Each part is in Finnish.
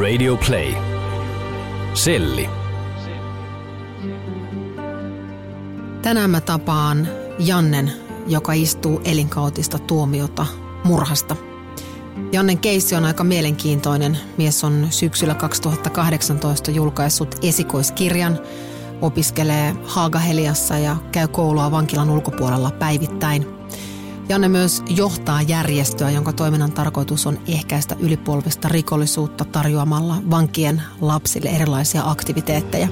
Radio Play. Selli. Tänään mä tapaan Jannen, joka istuu elinkautista tuomiota murhasta. Jannen keissi on aika mielenkiintoinen. Mies on syksyllä 2018 julkaissut esikoiskirjan, opiskelee Haagaheliassa ja käy koulua vankilan ulkopuolella päivittäin – Janne myös johtaa järjestöä, jonka toiminnan tarkoitus on ehkäistä ylipolvista rikollisuutta tarjoamalla vankien lapsille erilaisia aktiviteetteja.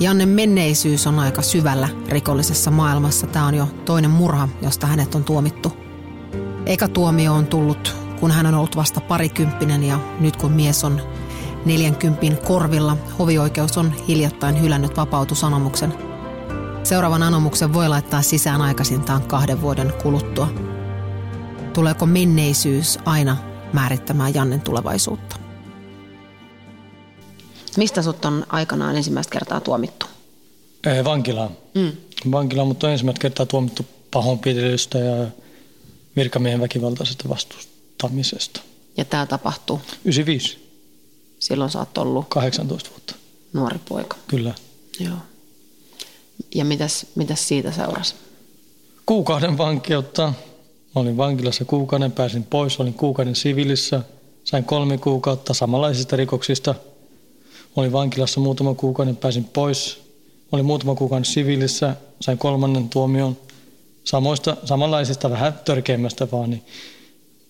Janne menneisyys on aika syvällä rikollisessa maailmassa. Tämä on jo toinen murha, josta hänet on tuomittu. Eka tuomio on tullut, kun hän on ollut vasta parikymppinen ja nyt kun mies on 40 korvilla, hovioikeus on hiljattain hylännyt vapautusanomuksen – Seuraavan anomuksen voi laittaa sisään aikaisintaan kahden vuoden kuluttua. Tuleeko menneisyys aina määrittämään Jannen tulevaisuutta? Mistä sut on aikanaan ensimmäistä kertaa tuomittu? Ei, vankilaan. Mm. Vankilaan, mutta on ensimmäistä kertaa tuomittu pahoinpitelystä ja virkamiehen väkivaltaisesta vastustamisesta. Ja tämä tapahtuu? 95. Silloin sä oot ollut? 18 vuotta. Nuori poika. Kyllä. Joo. Ja mitäs, mitäs siitä seurasi? Kuukauden vankeutta. Olin vankilassa kuukauden, pääsin pois, olin kuukauden siviilissä, sain kolme kuukautta samanlaisista rikoksista. Olin vankilassa muutama kuukauden, pääsin pois, olin muutama kuukauden siviilissä, sain kolmannen tuomion samoista, samanlaisista, vähän törkeimmästä vaan, niin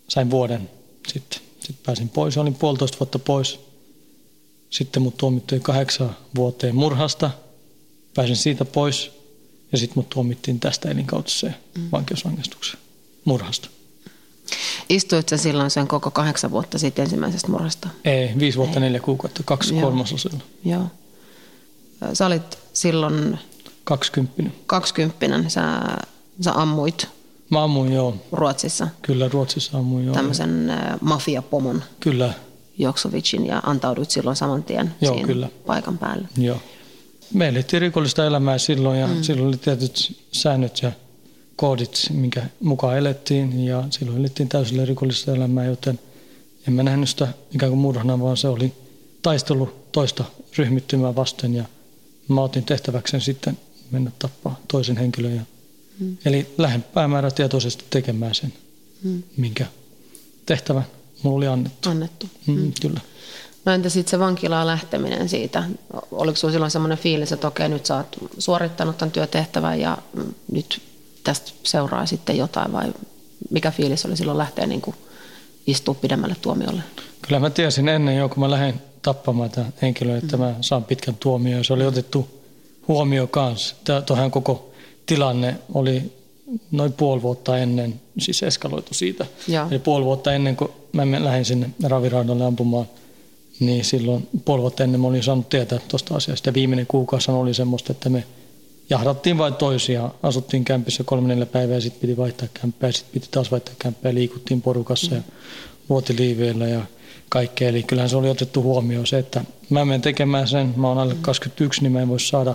sain vuoden sitten. Sitten pääsin pois, olin puolitoista vuotta pois. Sitten mut tuomittiin kahdeksan vuoteen murhasta – Pääsin siitä pois ja sitten mut tuomittiin tästä elinkautiseen mm. vankeusrangaistukseen murhasta. Istuit sä silloin sen koko kahdeksan vuotta sitten ensimmäisestä murhasta? Ei, viisi vuotta, Ei. neljä kuukautta, kaksi kolmasosilla. Joo. Sä olit silloin... Kaksikymppinen. Kaksikymppinen. Sä, sä ammuit Mä ammuin, joo. Ruotsissa? Kyllä, Ruotsissa ammuin, joo. Tämmöisen mafiapomon? Kyllä. Joksovicin ja antauduit silloin saman tien joo, kyllä. paikan päälle? Joo me elettiin rikollista elämää silloin ja mm. silloin oli tietyt säännöt ja koodit, minkä mukaan elettiin ja silloin elettiin täysillä rikollista elämää, joten en mä nähnyt sitä ikään kuin murhana, vaan se oli taistelu toista ryhmittymää vasten ja mä otin tehtäväkseen sitten mennä tappaa toisen henkilön. Ja, mm. Eli lähden päämäärätietoisesti tekemään sen, mm. minkä tehtävän mulla oli annettu. Annettu. Mm, mm. Kyllä. No entä sitten se vankilaan lähteminen siitä? Oliko sinulla silloin semmoinen fiilis, että okei nyt sä oot suorittanut tämän työtehtävän ja nyt tästä seuraa sitten jotain vai mikä fiilis oli silloin lähteä niin kuin istua pidemmälle tuomiolle? Kyllä mä tiesin ennen jo, kun mä lähdin tappamaan tämän henkilön, että mm. mä saan pitkän tuomion. Se oli otettu huomio kanssa. Tuohan koko tilanne oli noin puoli vuotta ennen, siis eskaloitu siitä. Ja. Eli puoli vuotta ennen kuin mä lähdin sinne raviraudalle ampumaan – niin silloin puoli vuotta ennen mä olin saanut tietää tuosta asiasta. Ja viimeinen kuukausi oli semmoista, että me jahdattiin vain toisia. Asuttiin kämpissä kolme neljä päivää ja sitten piti vaihtaa kämppää. Sitten piti taas vaihtaa kämppää ja liikuttiin porukassa ja vuotiliiveillä ja kaikkea. Eli kyllähän se oli otettu huomioon se, että mä menen tekemään sen. Mä oon alle 21, niin mä en voi saada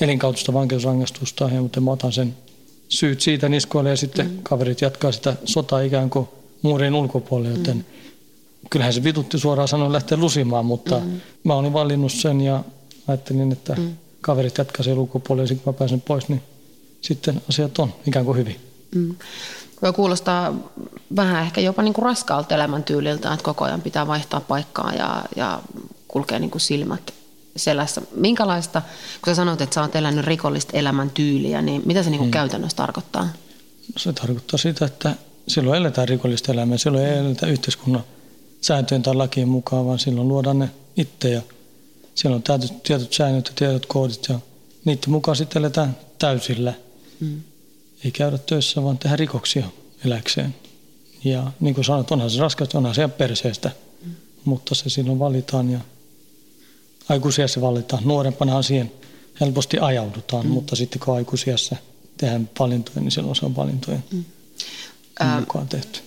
elinkautusta vankeusrangaistusta, mutta mä otan sen syyt siitä niskoille ja sitten mm. kaverit jatkaa sitä sotaa ikään kuin muurin ulkopuolelle, joten mm kyllähän se vitutti suoraan sanoen lähteä lusimaan, mutta mm. mä olin valinnut sen ja ajattelin, että mm. kaverit jatkaa sen ulkopuolelle ja kun mä pääsen pois, niin sitten asiat on ikään kuin hyvin. Mm. Kuulostaa vähän ehkä jopa niin kuin raskaalta elämäntyyliltä, että koko ajan pitää vaihtaa paikkaa ja, ja kulkee niin kuin silmät selässä. Minkälaista, kun sä sanoit, että sä oot elänyt rikollista elämäntyyliä, niin mitä se niin kuin mm. käytännössä tarkoittaa? Se tarkoittaa sitä, että silloin eletään rikollista elämää, silloin ei eletä yhteiskunnan sääntöjen tai lakien mukaan, vaan silloin luodaan ne itse ja siellä on tietyt, tietyt säännöt ja tietyt koodit ja niiden mukaan sitten eletään täysillä. Mm. Ei käydä töissä, vaan tehdä rikoksia eläkseen. Ja niin kuin sanoit, onhan se raskasta, onhan se perseestä, mm. mutta se silloin valitaan ja aikuisiassa valitaan. Nuorempana siihen helposti ajaudutaan, mm. mutta sitten kun aikuisiassa tehdään valintoja, niin silloin se on valintojen mm. mukaan tehty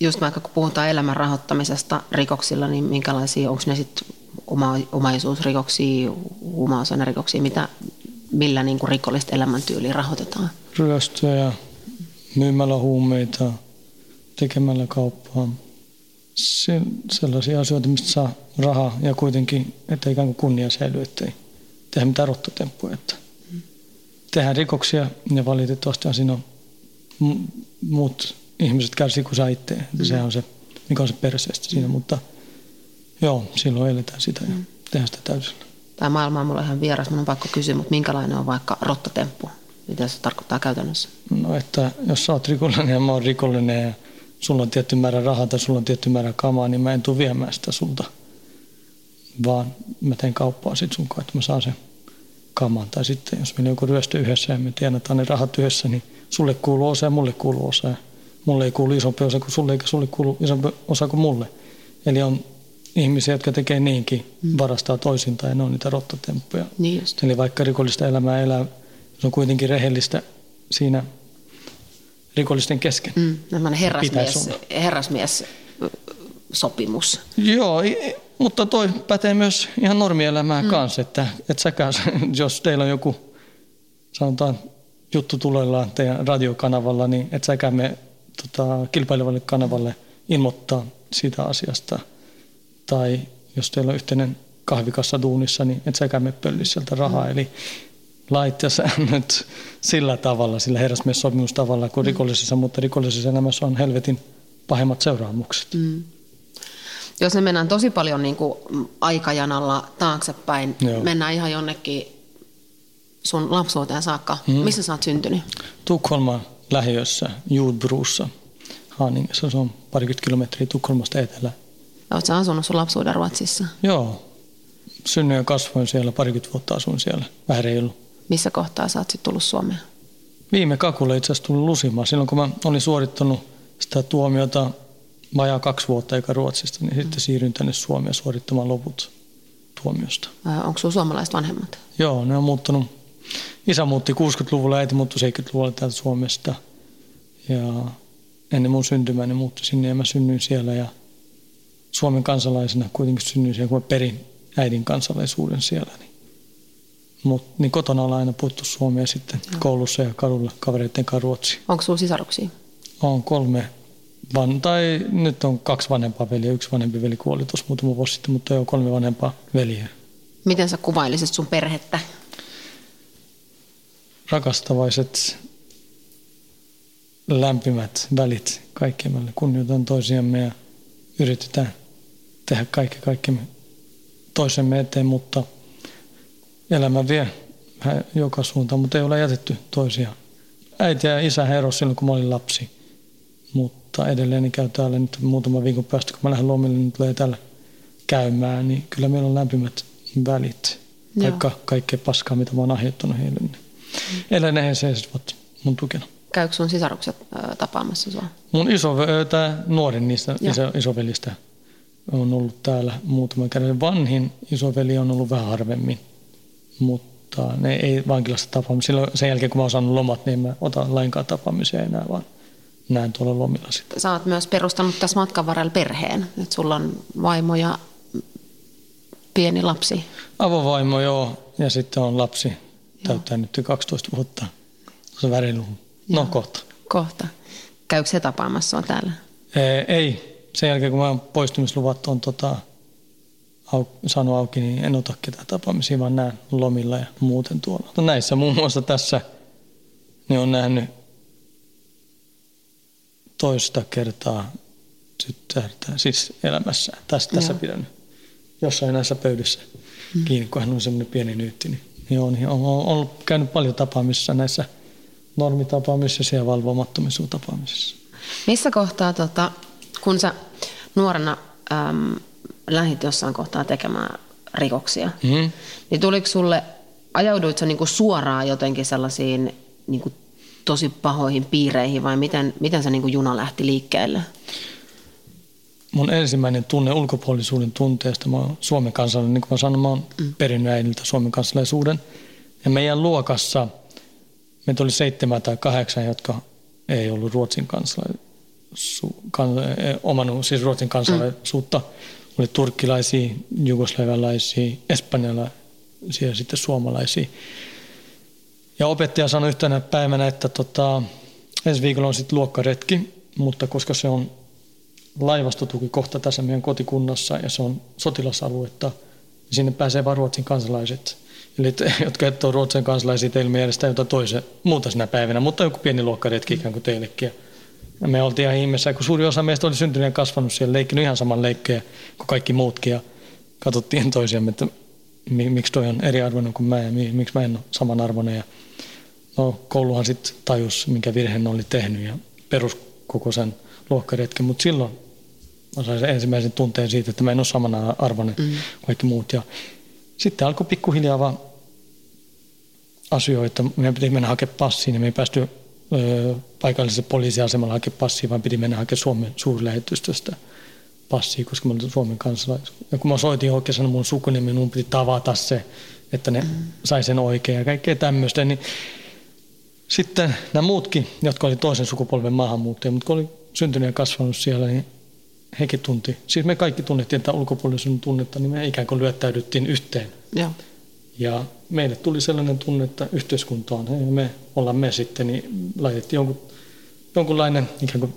just vaikka kun puhutaan elämän rahoittamisesta rikoksilla, niin minkälaisia, onko ne sitten oma, omaisuusrikoksia, huumausainerikoksia, mitä, millä niin kuin rikollista elämäntyyliä rahoitetaan? Ryöstöjä, myymällä huumeita, tekemällä kauppaa. se, sellaisia asioita, mistä saa rahaa ja kuitenkin, että ikään kuin kunnia säilyy, ettei tehdä mitään rottotemppuja. Että tehdään rikoksia ja valitettavasti siinä on muut ihmiset kärsii kuin sä itse. Mm. Sehän on se, mikä on se perseestä siinä, mutta joo, silloin eletään sitä ja mm. tehdään sitä täysillä. Tämä maailma on mulle ihan vieras, minun on pakko kysyä, mutta minkälainen on vaikka rottotemppu? Mitä se tarkoittaa käytännössä? No, että jos sä oot rikollinen ja mä oon rikollinen ja sulla on tietty määrä rahaa tai sulla on tietty määrä kamaa, niin mä en tule viemään sitä sulta. Vaan mä teen kauppaa sit sun kanssa, että mä saan sen kaman. Tai sitten jos meillä on joku ryöstö yhdessä ja me tienataan ne rahat yhdessä, niin sulle kuuluu osa ja mulle kuuluu osa. Ja mulle ei kuulu isompi osa kuin sulle eikä sulle kuulu isompi osa kuin mulle. Eli on ihmisiä, jotka tekee niinkin, mm. varastaa toisinta ja ne on niitä rottatemppuja. Niin Eli vaikka rikollista elämää elää, se on kuitenkin rehellistä siinä rikollisten kesken. Mm, herrasmies, herrasmies sopimus. Joo, mutta toi pätee myös ihan normielämään mm. kanssa, että, että säkään, jos teillä on joku, sanotaan, juttu tulellaan teidän radiokanavalla, niin et säkään me tota, kilpailevalle kanavalle ilmoittaa siitä asiasta. Tai jos teillä on yhteinen kahvikassa duunissa, niin et säkään me pölli sieltä rahaa. Mm. Eli lait ja säännöt sillä tavalla, sillä herrasmies-sopimustavalla kuin mm. rikollisessa, mutta rikollisessa elämässä on helvetin pahemmat seuraamukset. Mm. Jos me mennään tosi paljon niin kuin aikajanalla taaksepäin, Joo. mennään ihan jonnekin sun lapsuuteen saakka. Mm. Missä sä oot syntynyt? Tukholman lähiössä, Judbruussa, Haaningessa. Se on parikymmentä kilometriä Tukholmasta etelä. Oletko asunut sun lapsuuden Ruotsissa? Joo. Synnyin ja kasvoin siellä, parikymmentä vuotta asuin siellä, vähän reilu. Missä kohtaa sä oot sitten tullut Suomeen? Viime kakulle itse asiassa tullut Lusimaan. Silloin kun mä olin suorittanut sitä tuomiota vajaa kaksi vuotta eikä Ruotsista, niin mm. sitten siirryin tänne Suomeen suorittamaan loput tuomiosta. onko sinulla suomalaiset vanhemmat? Joo, ne on muuttanut. Isä muutti 60-luvulla, äiti muuttui 70-luvulla täältä Suomesta. Ja ennen mun syntymää ne muuttui sinne ja mä synnyin siellä. Ja Suomen kansalaisena kuitenkin synnyin siellä, kun mä perin äidin kansalaisuuden siellä. Niin, mut, niin kotona ollaan aina puhuttu suomea sitten no. koulussa ja kadulla kavereiden kanssa ruotsi. Onko sinulla sisaruksia? On kolme Van, tai nyt on kaksi vanhempaa veliä. Yksi vanhempi veli kuoli tuossa muutama vuosi sitten, mutta jo kolme vanhempaa veliä. Miten sä kuvailisit sun perhettä? Rakastavaiset, lämpimät välit kaikkemme. Kunnioitan toisiamme ja yritetään tehdä kaikki kaikkemme toisemme eteen, mutta elämä vie joka suuntaan, mutta ei ole jätetty toisiaan. Äiti ja isä erosi silloin, kun mä olin lapsi, mutta edelleen niin käy täällä nyt muutaman viikon päästä, kun mä lähden lomille, niin tulee täällä käymään, niin kyllä meillä on lämpimät välit. Vaikka kaikkea paskaa, mitä mä oon aiheuttanut heille. Niin edelleen he seisovat mun tukena. Käykö sun sisarukset tapaamassa sua? Mun iso, tämä nuorin niistä iso, isovelistä on ollut täällä muutama kerran. Vanhin isoveli on ollut vähän harvemmin, mutta ne ei vankilasta tapaamassa. Silloin sen jälkeen, kun mä oon saanut lomat, niin mä otan lainkaan tapaamiseen enää, vaan näen tuolla lomilla sitten. Sä oot myös perustanut tässä matkan varrella perheen, että sulla on vaimo ja pieni lapsi. Avovaimo joo, ja sitten on lapsi, täyttää nyt 12 vuotta. Se värilu. No kohta. Kohta. Käykö se tapaamassa on täällä? Ee, ei. Sen jälkeen kun mä poistumisluvat on tota, au, saanut auki, niin en ota ketään tapaamisia, vaan näen lomilla ja muuten tuolla. No näissä muun muassa tässä niin on nähnyt toista kertaa tyttärtä, siis elämässä. Tässä, tässä pidän jossain näissä pöydissä mm. kiinni, kun hän on semmoinen pieni nyytti. Niin, niin on, ollut käynyt paljon tapaamisissa näissä normitapaamisissa ja valvomattomissa tapaamisissa. Missä kohtaa, tota, kun sä nuorena äm, lähdit jossain kohtaa tekemään rikoksia, mm. niin tuliko sulle, ajauduit sä niinku suoraan jotenkin sellaisiin niinku tosi pahoihin piireihin vai miten, miten se niin kuin juna lähti liikkeelle? Mun ensimmäinen tunne ulkopuolisuuden tunteesta, mä oon Suomen kansalainen, niin kuin mä sanoin, mä oon mm. perinnyt äidiltä Suomen kansalaisuuden. Ja meidän luokassa meitä oli seitsemän tai kahdeksan, jotka ei ollut Ruotsin kansalaisuutta, kan, eh, omannut siis Ruotsin kansalaisuutta. Mm. Oli turkkilaisia, jugoslavialaisia, espanjalaisia ja sitten suomalaisia. Ja opettaja sanoi yhtenä päivänä, että tota, ensi viikolla on sitten luokkaretki, mutta koska se on laivastotuki kohta tässä meidän kotikunnassa ja se on sotilasaluetta. Sinne pääsee vain Ruotsin kansalaiset. Eli te, jotka et ole Ruotsin kansalaisia, teillä järjestää jotain toisen muuta sinä päivänä, mutta joku pieni luokkaretki ikään kuin teillekin. Ja me oltiin ihan ihmeessä, kun suuri osa meistä oli syntynyt ja kasvanut siellä, leikkinyt ihan saman leikkejä kuin kaikki muutkin. Ja katsottiin toisiamme, että miksi toi on eriarvoinen kuin mä ja miksi mä en ole samanarvoinen. Ja no, kouluhan sitten tajus, minkä virheen oli tehnyt ja peruskoko sen luokkaretken, mutta silloin mä sain sen ensimmäisen tunteen siitä, että mä en ole samana arvoinen mm. kaikki muut. Ja sitten alkoi pikkuhiljaa vaan asioita. Meidän piti mennä hakemaan passiin ja me ei päästy ö, paikalliselle poliisiasemalle hakemaan passiin, vaan piti mennä hakemaan Suomen suurlähetystöstä passia, koska mä olin Suomen kansalainen. Ja kun mä soitin oikein mun sukunimi, mun piti tavata se, että ne mm. sai sen oikein ja kaikkea tämmöistä. Niin sitten nämä muutkin, jotka oli toisen sukupolven maahanmuuttajia, mutta kun oli syntynyt ja kasvanut siellä, niin hekin tunti. Siis me kaikki tunnettiin että ulkopuolisuuden tunnetta, niin me ikään kuin lyöttäydyttiin yhteen. Ja, Ja meille tuli sellainen tunne, että yhteiskunta on, hei, me ollaan me sitten, niin laitettiin jonkun, jonkunlainen ikään kuin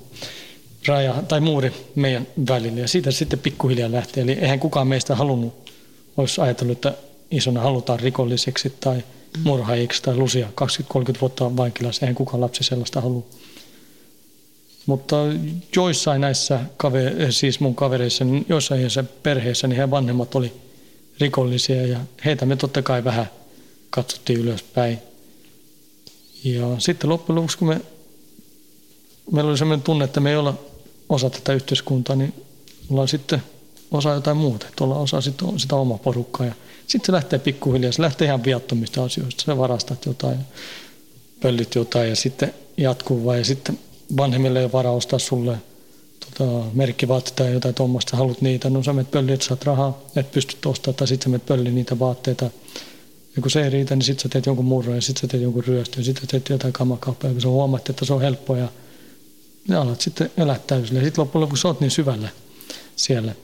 raja tai muuri meidän välille. Ja siitä sitten pikkuhiljaa lähti. Eli eihän kukaan meistä halunnut, olisi ajatellut, että isona halutaan rikolliseksi tai mm. murhaajiksi tai lusia 20-30 vuotta vankilassa. Eihän kukaan lapsi sellaista halua. Mutta joissain näissä, kave, siis mun kavereissa, niin joissain näissä perheissä, niin heidän vanhemmat oli rikollisia ja heitä me totta kai vähän katsottiin ylöspäin. Ja sitten loppujen lopuksi, kun me, meillä oli sellainen tunne, että me ei olla osa tätä yhteiskuntaa, niin ollaan sitten osa jotain muuta, että ollaan osa sitä, sitä omaa porukkaa. Ja sitten se lähtee pikkuhiljaa, se lähtee ihan viattomista asioista. Sä varastat jotain, pöllit jotain ja sitten jatkuu vai ja sitten vanhemmille ei varaa ostaa sulle tota, merkkivaatteita tai jotain tuommoista, haluat niitä, no sä menet pölliin, että saat rahaa, et pysty ostamaan, tai sitten sä menet pölliin niitä vaatteita. Ja kun se ei riitä, niin sitten sä teet jonkun murron ja sitten sä teet jonkun ryöstön sitten teet jotain kamakauppaa, ja kun sä huomaat, että se on helppoa ja ja alat sitten elää täysillä. Ja sitten loppujen lopuksi olet niin syvällä siellä.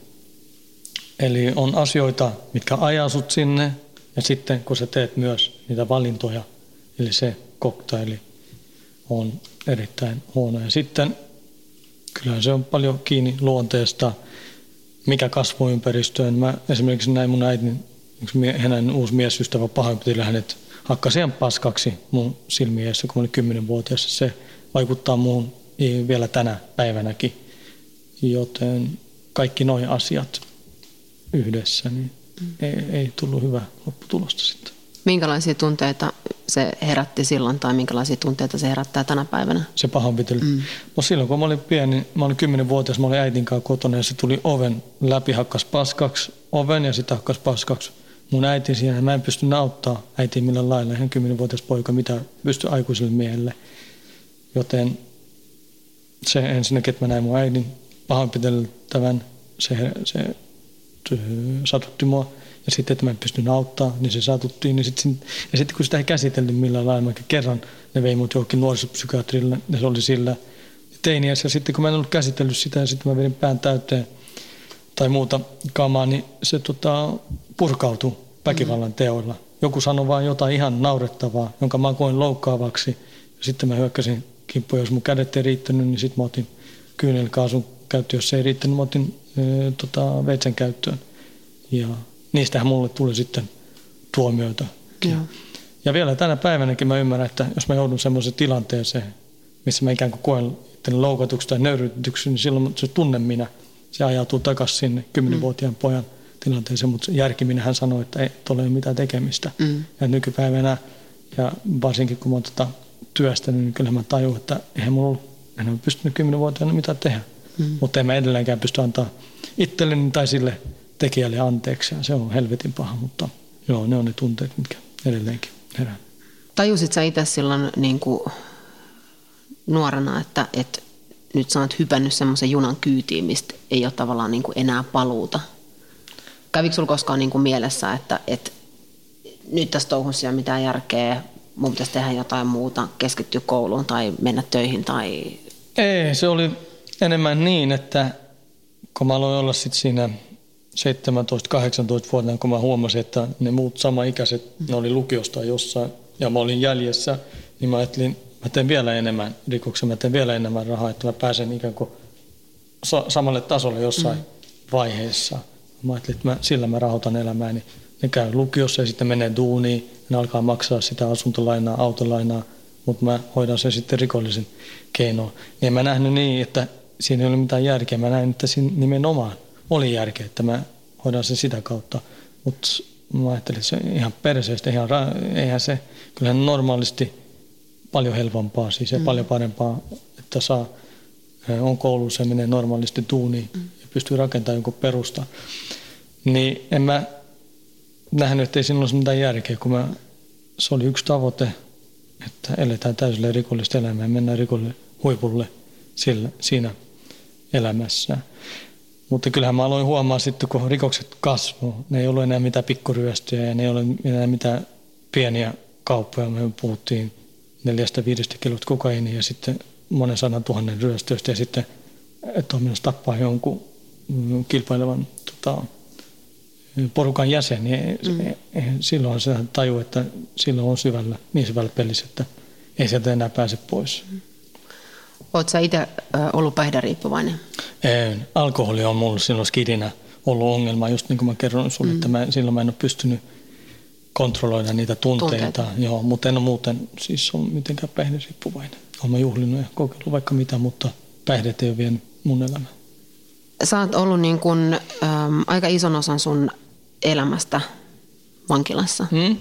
Eli on asioita, mitkä ajaa sut sinne, ja sitten kun sä teet myös niitä valintoja, eli se koktaili on erittäin huono. Ja sitten kyllähän se on paljon kiinni luonteesta, mikä kasvuympäristöön. Mä esimerkiksi näin mun äitin, hänen uusi miesystävä pahoinpiteli hänet hakkasi paskaksi mun silmiessä, kun olin kymmenenvuotias. Se vaikuttaa muuhun vielä tänä päivänäkin. Joten kaikki nuo asiat yhdessä, niin mm. ei, ei tullut hyvä lopputulosta sitten. Minkälaisia tunteita se herätti silloin tai minkälaisia tunteita se herättää tänä päivänä? Se pahoinpitely. Mm. No silloin kun mä olin pieni, mä olin kymmenenvuotias, mä olin äitin kanssa kotona ja se tuli oven läpi, hakkas paskaksi oven ja sitten hakkas paskaksi mun äiti siihen. Mä en pysty nauttaa äitiä millään lailla, ihan kymmenenvuotias poika, mitä pysty aikuiselle miehelle. Joten se ensinnäkin, että mä näin mun äidin pahoinpiteltävän, se, se, se satutti mua. Ja sitten, että mä en pystynyt auttaa, niin se satuttiin. Niin sit, ja sitten kun sitä ei käsitelty millään lailla, mä kerran ne vei mut johonkin nuorisopsykiatrille, ja se oli sillä teiniässä. Ja sitten kun mä en ollut käsitellyt sitä, ja sitten mä vedin pään täyteen tai muuta kamaa, niin se tota, purkautui väkivallan teoilla. Joku sanoi vaan jotain ihan naurettavaa, jonka mä koin loukkaavaksi. Ja sitten mä hyökkäsin kimppuun. Jos mun kädet ei riittänyt, niin sitten mä otin kyynelkaasun käyttöön. Jos se ei riittänyt, mä otin e, tota, veitsen käyttöön. Ja niistähän mulle tuli sitten tuomioita. Joo. Ja vielä tänä päivänäkin mä ymmärrän, että jos mä joudun semmoiseen tilanteeseen, missä mä ikään kuin koen itteni loukatuksi tai nöyrytetyksi, niin silloin se tunne minä, se ajautuu takaisin sinne kymmenenvuotiaan mm. pojan tilanteeseen, mutta järkiminen hän sanoi, että ei ole mitään tekemistä. Mm. Ja nykypäivänä, ja varsinkin kun mä oon tota työstänyt, niin kyllä mä tajun, että eihän mulla ollut, en ole pystynyt kymmenenvuotiaana mitään tehdä. Mm. Mutta en mä edelleenkään pysty antaa itselleni tai sille tekijälle anteeksi. Ja se on helvetin paha, mutta joo, ne on ne tunteet, mitkä edelleenkin herää. Tajusit sä itse silloin niin kuin nuorena, että, että nyt sä oot hypännyt semmoisen junan kyytiin, mistä ei ole tavallaan niin kuin enää paluuta? Kävikö sulla koskaan niin kuin mielessä, että, että nyt tässä touhussa ei ole mitään järkeä, mun pitäisi tehdä jotain muuta, keskittyä kouluun tai mennä töihin tai... Ei, se oli enemmän niin, että kun mä aloin olla sitten siinä 17-18 vuotta, kun mä huomasin, että ne muut samaikäiset, ne oli lukiosta jossain ja mä olin jäljessä, niin mä ajattelin, mä teen vielä enemmän rikoksia, mä teen vielä enemmän rahaa, että mä pääsen ikään kuin samalle tasolle jossain mm. vaiheessa. Mä ajattelin, että mä, sillä mä rahoitan elämääni. Ne käy lukiossa ja sitten menee duuniin. Ne alkaa maksaa sitä asuntolainaa, autolainaa, mutta mä hoidan sen sitten rikollisen keinoin. Niin mä nähnyt niin, että siinä ei ole mitään järkeä. Mä näin, että siinä nimenomaan oli järkeä, että mä hoidan sen sitä kautta. Mutta mä ajattelin, että se on ihan perseestä, ihan, eihän se, kyllähän normaalisti paljon helpompaa, siis ja mm. paljon parempaa, että saa, on koulussa ja menee normaalisti tuuniin mm. ja pystyy rakentamaan jonkun perusta. Niin en mä nähnyt, että ei siinä olisi mitään järkeä, kun mä, se oli yksi tavoite, että eletään täysillä rikollista elämää ja mennään rikolle huipulle sillä, siinä elämässä. Mutta kyllähän mä aloin huomaa sitten, kun rikokset kasvoi, ne ei ollut enää mitään pikkuryöstöjä ja ne ei ole enää mitään pieniä kauppoja. Me puhuttiin neljästä viidestä kilot kokainia ja sitten monen sadan tuhannen ryöstöistä ja sitten, myös tappaa jonkun mm, kilpailevan tota, porukan jäsen, niin mm. silloin se taju, että silloin on syvällä, niin syvällä pelissä, että ei sieltä enää pääse pois. Mm. Oletko itse ollut päihderiippuvainen? Ei, alkoholi on mulla silloin skidinä ollut ongelma, just niin kuin mä kerron sinulle, mm. että mä, silloin mä en ole pystynyt kontrolloida niitä tunteita, tunteita. Joo, mutta en ole muuten siis ole mitenkään päihderiippuvainen. Olen mä juhlinut ja kokeillut vaikka mitä, mutta päihdet ei ole vienyt mun elämää. Sä oot ollut niin kun, äm, aika ison osan sun elämästä vankilassa. Mm?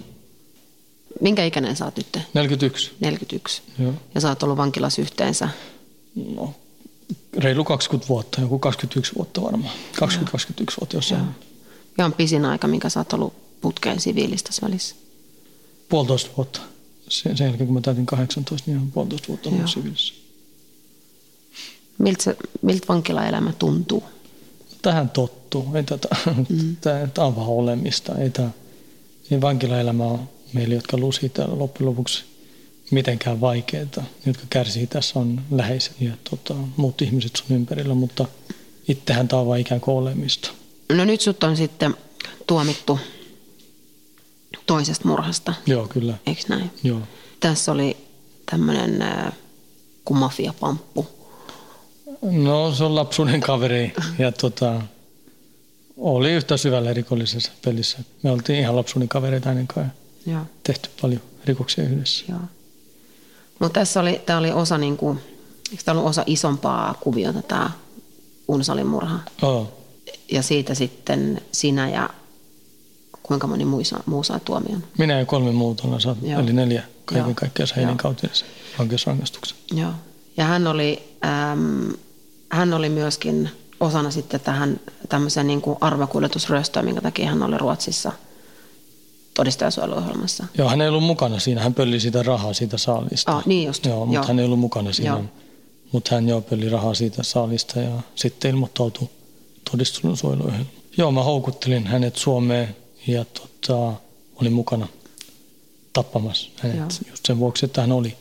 Minkä ikäinen sä oot nyt? 41. 41. Joo. Ja sä oot ollut vankilassa yhteensä? No, reilu 20 vuotta, joku 21 vuotta varmaan. 20-21 vuotta jossain. Joo. Ja on pisin aika, minkä sä oot ollut putkeen siviilistä välissä? Puolitoista vuotta. Sen, sen jälkeen kun mä täytin 18, niin on puolitoista vuotta ollut siviilissä. Miltä, miltä vankilaelämä tuntuu? Tähän tottuu. Ei tätä, mm. tämä on vaan olemista. Ei, tämä, ei vankilaelämä ole meille, jotka täällä loppujen lopuksi mitenkään vaikeaa. Jotka kärsii tässä on läheiset ja tota, muut ihmiset sun ympärillä, mutta itsehän tämä on vain ikään kuin olemista. No nyt sut on sitten tuomittu toisesta murhasta. Joo, kyllä. Eikö näin? Joo. Tässä oli tämmöinen äh, kuin mafiapamppu. No se on lapsuuden kaveri ja tota, oli yhtä syvällä rikollisessa pelissä. Me oltiin ihan lapsuuden kavereita ennen kanssa. Joo. tehty paljon rikoksia yhdessä. Joo. Mutta tässä oli, tämä oli osa, niin kuin, eikö tämä ollut osa isompaa kuviota tämä Unsalin murha? Oh. Ja siitä sitten sinä ja kuinka moni muu saa, muu saa tuomion? Minä ja kolme muuta eli neljä kaiken kaikkiaan heidän kautensa vankeusrangaistuksen. Joo. Ja hän oli, äm, hän oli myöskin osana sitten tähän tämmöiseen niin kuin arvakuljetusryöstöön, minkä takia hän oli Ruotsissa – todistajasuojeluohjelmassa. Joo, hän ei ollut mukana siinä. Hän pölli sitä rahaa siitä saalista. Ah, niin just. Joo, mutta hän ei ollut mukana siinä. Mutta hän joo pölli rahaa siitä saalista ja sitten ilmoittautui todistajasuojeluohjelmaan. Joo, mä houkuttelin hänet Suomeen ja tota, olin mukana tappamassa hänet joo. just sen vuoksi, että hän oli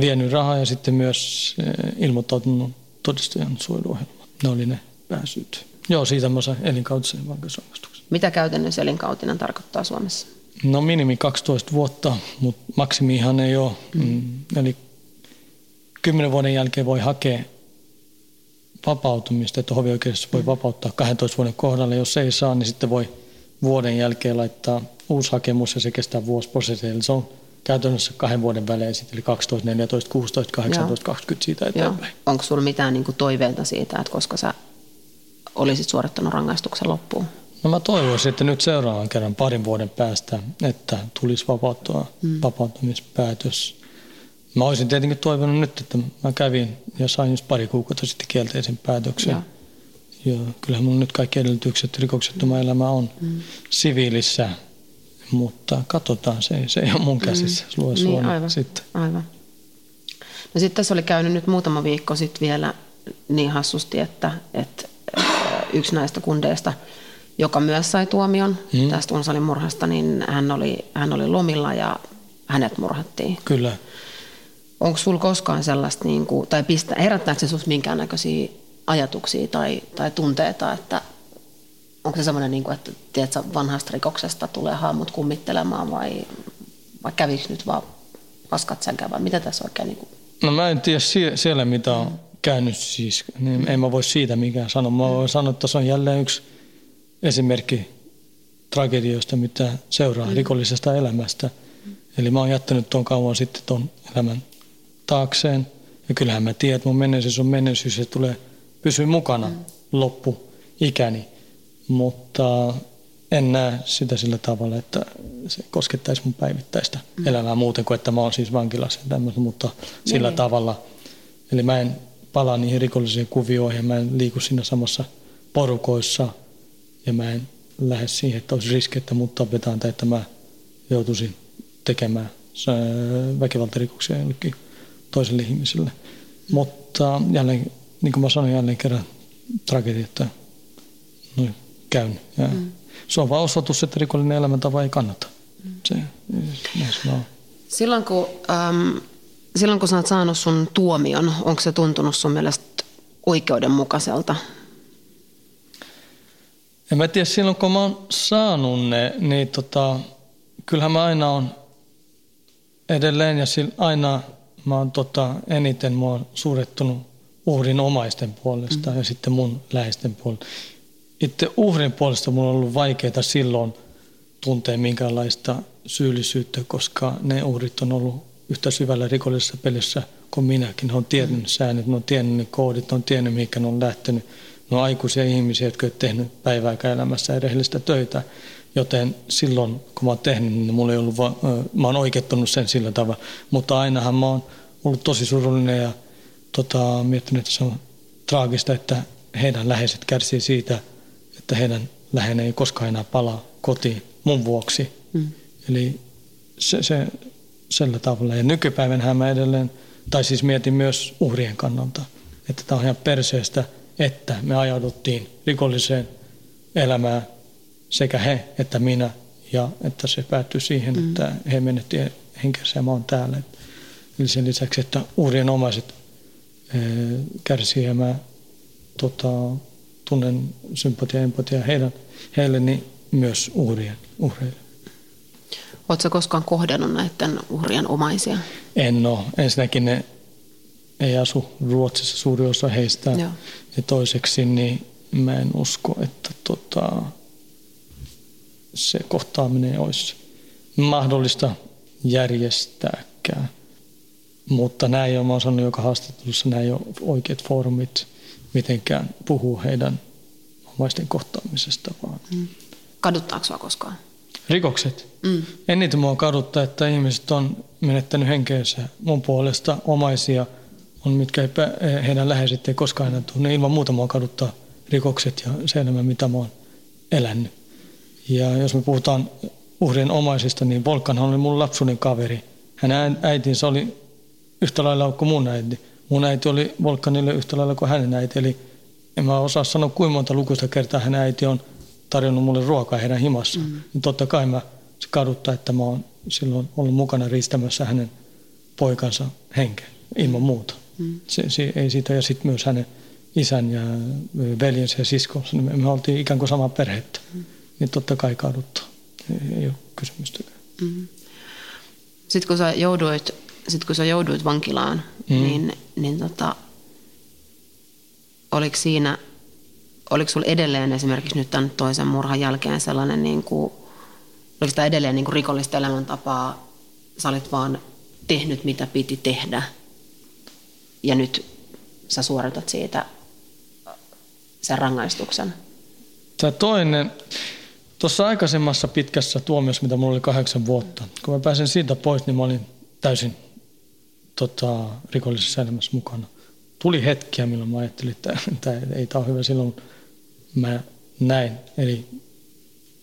vienyt rahaa ja sitten myös eh, ilmoittautunut todistajan suojeluohjelmaan. Ne oli ne pääsyyt. Joo, siitä mä sain elinkautisen vankeusrangaistuksen. Mitä käytännössä elinkautinen tarkoittaa Suomessa? No minimi 12 vuotta, mutta maksimihan ei ole. Mm. Eli 10 vuoden jälkeen voi hakea vapautumista, että hovioikeudessa voi vapauttaa 12 vuoden kohdalla. Jos ei saa, niin sitten voi vuoden jälkeen laittaa uusi hakemus ja se kestää vuosiprosessi. Eli se on käytännössä kahden vuoden välein, eli 12, 14, 16, 18, Joo. 20 siitä eteenpäin. Joo. Onko sinulla mitään niin toiveita siitä, että koska sä olisit suorittanut rangaistuksen loppuun? No mä toivoisin, että nyt seuraavan kerran parin vuoden päästä, että tulisi vapauttua, mm. vapautumispäätös. Mä olisin tietenkin toivonut nyt, että mä kävin ja sain just pari kuukautta sitten kielteisen päätöksen. Ja, ja kyllähän mulla nyt kaikki edellytykset rikoksettomaan elämä on mm. siviilissä, mutta katsotaan, se, se ei ole mun käsissä. Mm. Lue niin, aivan, sitten. aivan. No sitten tässä oli käynyt nyt muutama viikko sitten vielä niin hassusti, että, että yksi näistä kundeista – joka myös sai tuomion mm. tästä Unsalin murhasta, niin hän oli, hän oli lomilla ja hänet murhattiin. Kyllä. Onko sinulla koskaan sellaista, niin kuin, tai pistä, herättääkö se sinusta minkäännäköisiä ajatuksia tai, tai tunteita, että onko se semmoinen, niin kuin, että tiedätkö, vanhasta rikoksesta tulee haamut kummittelemaan vai, vai kävikö nyt vaan paskat senkään vai mitä tässä oikein? Niin kuin? No mä en tiedä siellä, mitä on käynyt siis, niin en mä voi siitä mikään sanoa. Mä voin sanoa, että se on jälleen yksi esimerkki tragedioista, mitä seuraa mm. rikollisesta elämästä. Eli mä oon jättänyt tuon kauan sitten tuon elämän taakseen. Ja kyllähän mä tiedän, että mun menneisyys on menneisyys se tulee pysyä mukana mm. loppu ikäni. Mutta en näe sitä sillä tavalla, että se koskettaisi mun päivittäistä mm. elämää muuten kuin, että mä oon siis vankilassa ja tämmöistä, mutta sillä niin. tavalla. Eli mä en palaa niihin rikollisiin kuvioihin, mä en liiku siinä samassa porukoissa ja mä en lähde siihen, että olisi riski, että mut tapetaan tai että mä joutuisin tekemään väkivaltarikoksia jollekin toiselle ihmiselle. Mutta jälleen, niin kuin mä sanoin jälleen kerran, tragedia, että no, käyn. Ja mm. Se on vaan osoitus, että rikollinen elämäntapa ei kannata. Mm. Se, se on. Silloin kun, äm, silloin kun sä oot saanut sun tuomion, onko se tuntunut sun mielestä oikeudenmukaiselta? En mä tiedä, silloin kun mä oon saanut ne, niin tota, kyllähän mä aina on edelleen ja aina mä oon tota, eniten mua on suurettunut uhrin omaisten puolesta mm. ja sitten mun läheisten puolesta. Itse uhrin puolesta mulla on ollut vaikeaa silloin tuntea minkäänlaista syyllisyyttä, koska ne uhrit on ollut yhtä syvällä rikollisessa pelissä kuin minäkin. Ne on tiennyt mm. säännöt, ne on tiennyt ne koodit, ne on tiennyt mihinkä ne on lähtenyt. Ne on aikuisia ihmisiä, jotka ovat tehnyt päivääkään elämässä rehellistä töitä. Joten silloin, kun mä oon tehnyt, niin mulla ei ollut va- mä oon oikeuttanut sen sillä tavalla. Mutta ainahan mä oon ollut tosi surullinen ja tota, miettinyt, että se on traagista, että heidän läheiset kärsii siitä, että heidän läheinen ei koskaan enää palaa kotiin mun vuoksi. Mm. Eli se, se sillä tavalla. Ja nykypäivänhän mä edelleen, tai siis mietin myös uhrien kannalta, että tämä on ihan perseestä, että me ajauduttiin rikolliseen elämään sekä he että minä, ja että se päättyi siihen, mm. että he menettiin henkensä ja mä oon täällä. Eli sen lisäksi, että uhrien omaiset e, kärsii ja mä tota, tunnen sympatia ja empatia heidän, heille, niin myös uhrien, uhreille. Oletko koskaan kohdannut näiden uhrien omaisia? En ole. Ensinnäkin ne ei asu Ruotsissa suuri osa heistä. Joo. Ja toiseksi niin mä en usko, että tota, se kohtaaminen olisi mahdollista järjestääkään. Mutta näin ei ole, mä olen sanonut joka haastattelussa, nämä ei ole oikeat foorumit mitenkään puhua heidän omaisten kohtaamisesta. Vaan. Mm. Kaduttaako sinua koskaan? Rikokset? Mm. Eniten mua kaduttaa, että ihmiset on menettänyt henkeensä mun puolesta omaisia, on mitkä ei, heidän läheiset ei koskaan enää tunne. Ilman muuta mua kaduttaa rikokset ja se elämä, mitä mä oon elänyt. Ja jos me puhutaan uhrien omaisista, niin Volkanhan oli mun lapsuuden kaveri. Hänen äitinsä oli yhtä lailla kuin mun äiti. Mun äiti oli Volkanille yhtä lailla kuin hänen äiti. Eli en mä osaa sanoa, kuinka monta lukuista kertaa hänen äiti on tarjonnut mulle ruokaa heidän himassa. Mm. Niin totta kai mä se kaduttaa, että mä oon silloin ollut mukana riistämässä hänen poikansa henkeä ilman muuta. Mm. Se, se, ei siitä, ja sitten myös hänen isän ja veljensä ja siskonsa, niin me, me oltiin ikään kuin samaa perhettä. Mm. Niin totta kai kaduttaa. Ei, ei ole kysymystäkään. Mm. Sitten kun sä jouduit, sit kun sä jouduit vankilaan, mm. niin, niin tota, oliko siinä oliko sinulla edelleen esimerkiksi nyt tämän toisen murhan jälkeen sellainen, niin kuin, oliko tämä edelleen niin kuin rikollista elämäntapaa, sä olit vaan tehnyt mitä piti tehdä ja nyt sä suoritat siitä sen rangaistuksen? Tämä toinen, tuossa aikaisemmassa pitkässä tuomiossa, mitä mulla oli kahdeksan vuotta, kun mä pääsin siitä pois, niin mä olin täysin tota, rikollisessa elämässä mukana. Tuli hetkiä, milloin mä ajattelin, että tämä ei tämä ole hyvä silloin, mä näin eri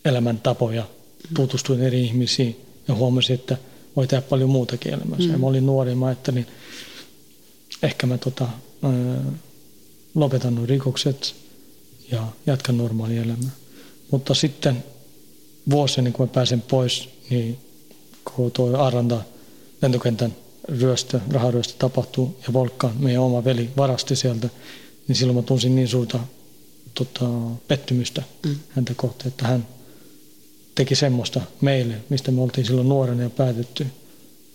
elämäntapoja, tutustuin eri ihmisiin ja huomasin, että voi tehdä paljon muutakin elämässä. Mm. Ja mä olin nuori mä ajattelin, ehkä mä tota, ää, lopetan nuo rikokset ja jatkan normaalia elämää. Mutta sitten vuosi ennen kuin mä pääsen pois, niin kun tuo Aranda lentokentän ryöstö, raharyöstö tapahtuu ja Volkkaan, meidän oma veli, varasti sieltä, niin silloin mä tunsin niin suurta tota, pettymystä mm. häntä kohtaan, että hän teki semmoista meille, mistä me oltiin silloin nuorena ja päätetty,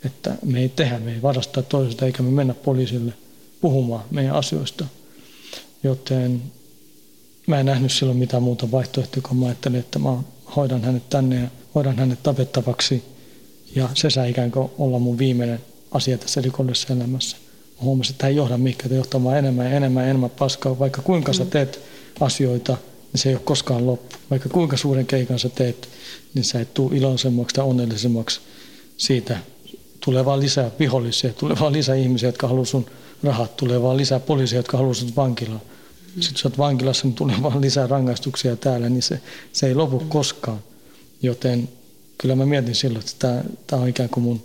että me ei tehdä, me ei varastaa toisesta eikä me mennä poliisille, puhumaan meidän asioista. Joten mä en nähnyt silloin mitään muuta vaihtoehtoa, kun mä ajattelin, että mä hoidan hänet tänne ja hoidan hänet tapettavaksi. Ja se sai ikään kuin olla mun viimeinen asia tässä rikollisessa elämässä. Mä huomasin, että tämä ei johda mihinkään, että johtaa vaan enemmän ja enemmän ja enemmän paskaa. Vaikka kuinka sä teet asioita, niin se ei ole koskaan loppu. Vaikka kuinka suuren keikan sä teet, niin sä et tule iloisemmaksi tai onnellisemmaksi siitä. Tulee vaan lisää vihollisia, tulee vaan lisää ihmisiä, jotka haluaa sun rahat, tulee vaan lisää poliisia, jotka haluaa sun vankilaan. Sitten sä oot vankilassa, niin tulee vaan lisää rangaistuksia täällä, niin se, se ei lopu koskaan. Joten kyllä mä mietin silloin, että tämä, tämä on ikään kuin mun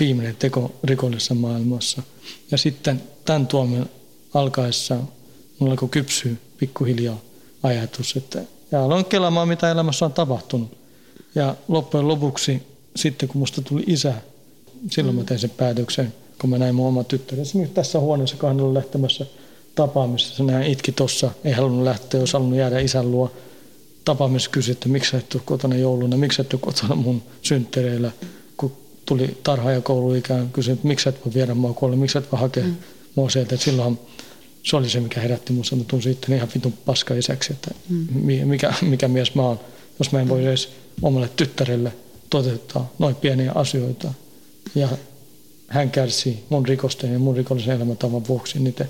viimeinen teko rikollisessa maailmassa. Ja sitten tämän tuomion alkaessa mulla alkoi kypsyä pikkuhiljaa ajatus, että ja aloin kelaamaan, mitä elämässä on tapahtunut. Ja loppujen lopuksi, sitten kun musta tuli isä, silloin mä tein sen päätöksen, kun mä näin mun oma tyttären. Esimerkiksi tässä huoneessa, oli lähtemässä tapaamisessa, näin itki tossa, ei halunnut lähteä, olisi halunnut jäädä isän luo. Tapaamisessa kysyi, että miksi sä et ole kotona jouluna, miksi sä et ole kotona mun synttäreillä, kun tuli tarha- ja kouluikään, kysyi, että miksi sä et voi viedä mua kuolle, miksi sä et voi hakea mm. mua sieltä. Että silloin se oli se, mikä herätti mun, mä tunsin sitten ihan vitun paska isäksi, että mm. mikä, mikä mies mä oon, jos mä en voi edes omalle tyttärelle toteuttaa noin pieniä asioita. Ja hän kärsii mun rikosten ja mun rikollisen elämäntavan vuoksi niitä.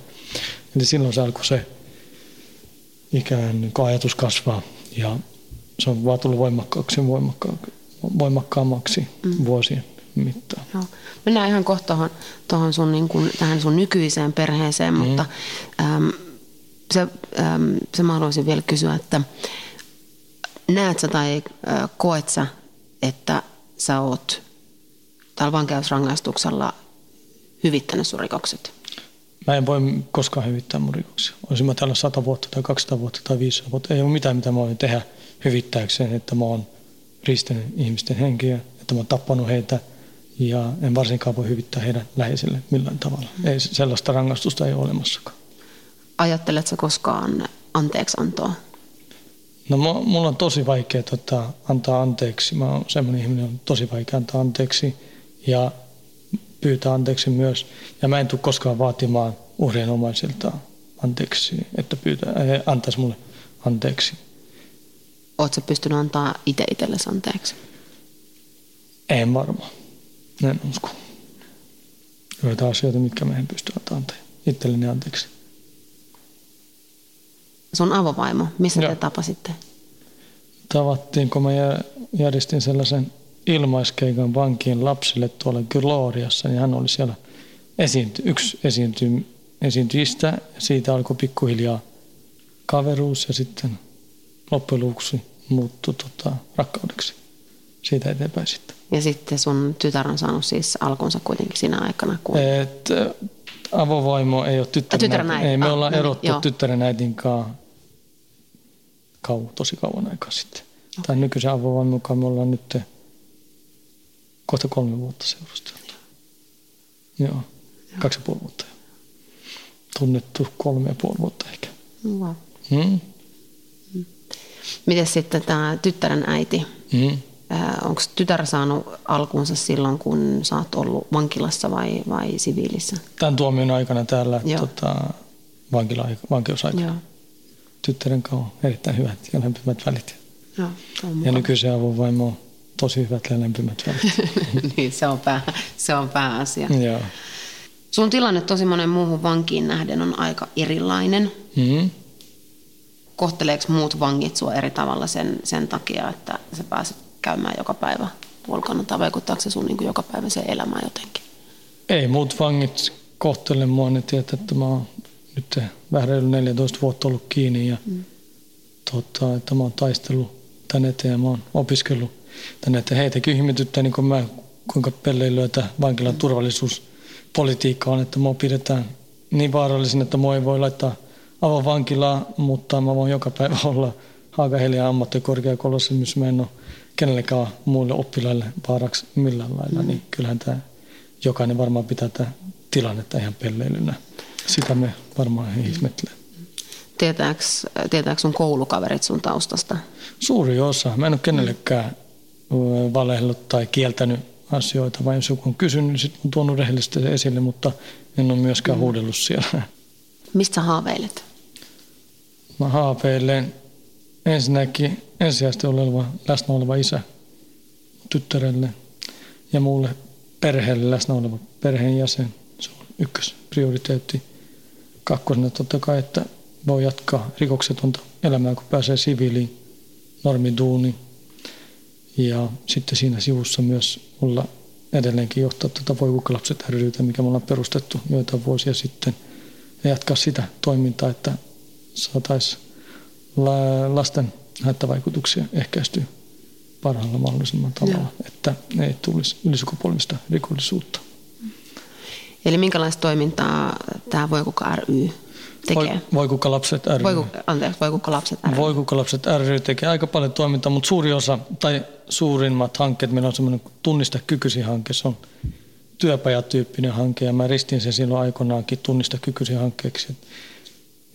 Eli silloin se alkoi se ikään kuin ajatus kasvaa ja se on vaan tullut voimakkaaksi voimakkaammaksi mm. vuosien mittaan. Joo. Mennään ihan kohta tohon, tohon sun, niin kun, tähän sun nykyiseen perheeseen, mm. mutta äm, se, äm, se mä haluaisin vielä kysyä, että näet sä tai äh, koet sä, että sä oot tällä vankeusrangaistuksella hyvittänyt sun rikokset? Mä en voi koskaan hyvittää mun rikoksia. Olisin mä täällä 100 vuotta tai 200 vuotta tai 500 vuotta. Ei ole mitään, mitä mä voin tehdä hyvittääkseen, että mä oon riistänyt ihmisten henkiä, että mä oon tappanut heitä ja en varsinkaan voi hyvittää heidän läheisille millään tavalla. Mm. Ei, sellaista rangaistusta ei ole olemassakaan. Ajatteletko koskaan anteeksi antoa? No mulla on tosi vaikea tota, antaa anteeksi. Mä oon semmoinen ihminen, on tosi vaikea antaa anteeksi ja pyytää anteeksi myös. Ja mä en tule koskaan vaatimaan uhrien omaisilta anteeksi, että pyytää, äh, antaisi mulle anteeksi. Oletko pystynyt antaa itse itsellesi anteeksi? En varmaan. En usko. Joita asioita, mitkä mä en pysty antamaan itselleni anteeksi. Sun avovaimo, missä Joo. te tapasitte? Tavattiin, kun mä järjestin sellaisen ilmaiskeikan vankiin lapsille tuolla Gloriassa, niin hän oli siellä esiinty, yksi esiinty, esiintyjistä siitä alkoi pikkuhiljaa kaveruus ja sitten loppujen lopuksi muuttui tota, rakkaudeksi siitä eteenpäin sitten. Ja sitten sun tytär on saanut siis alkunsa kuitenkin siinä aikana, kun... Et, avovaimo ei ole tyttären, tyttären äiti. Ei, me ah, ollaan no, erottu joo. tyttären äitin kanssa kau, tosi kauan aikaa sitten. Okay. Tai nykyisen avovaimon mukaan me ollaan nyt kohta kolme vuotta seurusteltu. Joo, joo. kaksi ja puoli vuotta. Tunnettu kolme ja puoli vuotta ehkä. Wow. Hmm? Miten sitten tämä tyttären äiti? Hmm? Onko tytär saanut alkuunsa silloin, kun sä oot ollut vankilassa vai, vai siviilissä? Tämän tuomion aikana täällä tota, vankila, vankeusaikana. Joo. Tyttären kanssa on erittäin hyvät ja lämpimät välit. Joo, ja nykyisen avovaimo on tosi hyvät ja lämpimät välit. niin, se on, pää, se on pääasia. Joo. Sun tilanne tosi monen muuhun vankiin nähden on aika erilainen. Mm-hmm. Kohteleeko muut vangit sua eri tavalla sen, sen takia, että sä pääset käymään joka päivä ulkona, tai vaikuttaako se sun niin kuin joka päivä se elämään jotenkin? Ei muut vangit kohtele mua, ne tietää, että mä oon nyt vähän 14 vuotta ollut kiinni ja mm. tota, että mä oon taistellut tänne eteen ja mä oon opiskellut tänne eteen. Heitäkin ihmetyttää, niin kuin mä, kuinka pelleilyötä vankilan turvallisuuspolitiikka on, että mua pidetään niin vaarallisin, että mua ei voi laittaa avovankilaa, mutta mä voin joka päivä olla Haagahelia ammattikorkeakoulussa, missä mä en ole kenellekään muille oppilaille vaaraksi millään lailla, mm. niin kyllähän tämä jokainen varmaan pitää tätä tilannetta ihan pelleilynä. Sitä me varmaan ihmettelee. Tietääkö, tietääkö sun koulukaverit sun taustasta? Suuri osa. Mä en ole kenellekään valehdellut tai kieltänyt asioita, vai jos joku on kysynyt, niin sitten on tuonut rehellisesti esille, mutta en ole myöskään mm. huudellut siellä. Mistä sä haaveilet? Mä haaveilen ensinnäkin ensisijaisesti oleva, läsnä oleva isä tyttärelle ja muulle perheelle läsnä oleva perheenjäsen. Se on ykkösprioriteetti. Kakkosena totta kai, että voi jatkaa rikoksetonta elämää, kun pääsee siviiliin, normiduuni. Ja sitten siinä sivussa myös olla edelleenkin johtaa tätä Voikukalapset rytä, mikä me ollaan perustettu joitain vuosia sitten. Ja jatkaa sitä toimintaa, että saataisiin lasten haittavaikutuksia ehkäistyä parhaalla mahdollisimman tavalla, Joo. että ei tulisi ylisukupolvista rikollisuutta. Eli minkälaista toimintaa tämä Voikuka ry tekee? Voikukalapset ry. Voiku, anteeksi, Voikukalapset ry. Voikukalapset ry tekee aika paljon toimintaa, mutta suuri osa tai suurimmat hankkeet, meillä on semmoinen tunnista kykysi hanke, se on työpajatyyppinen hanke ja mä ristin sen silloin aikoinaankin tunnista kykysi hankkeeksi.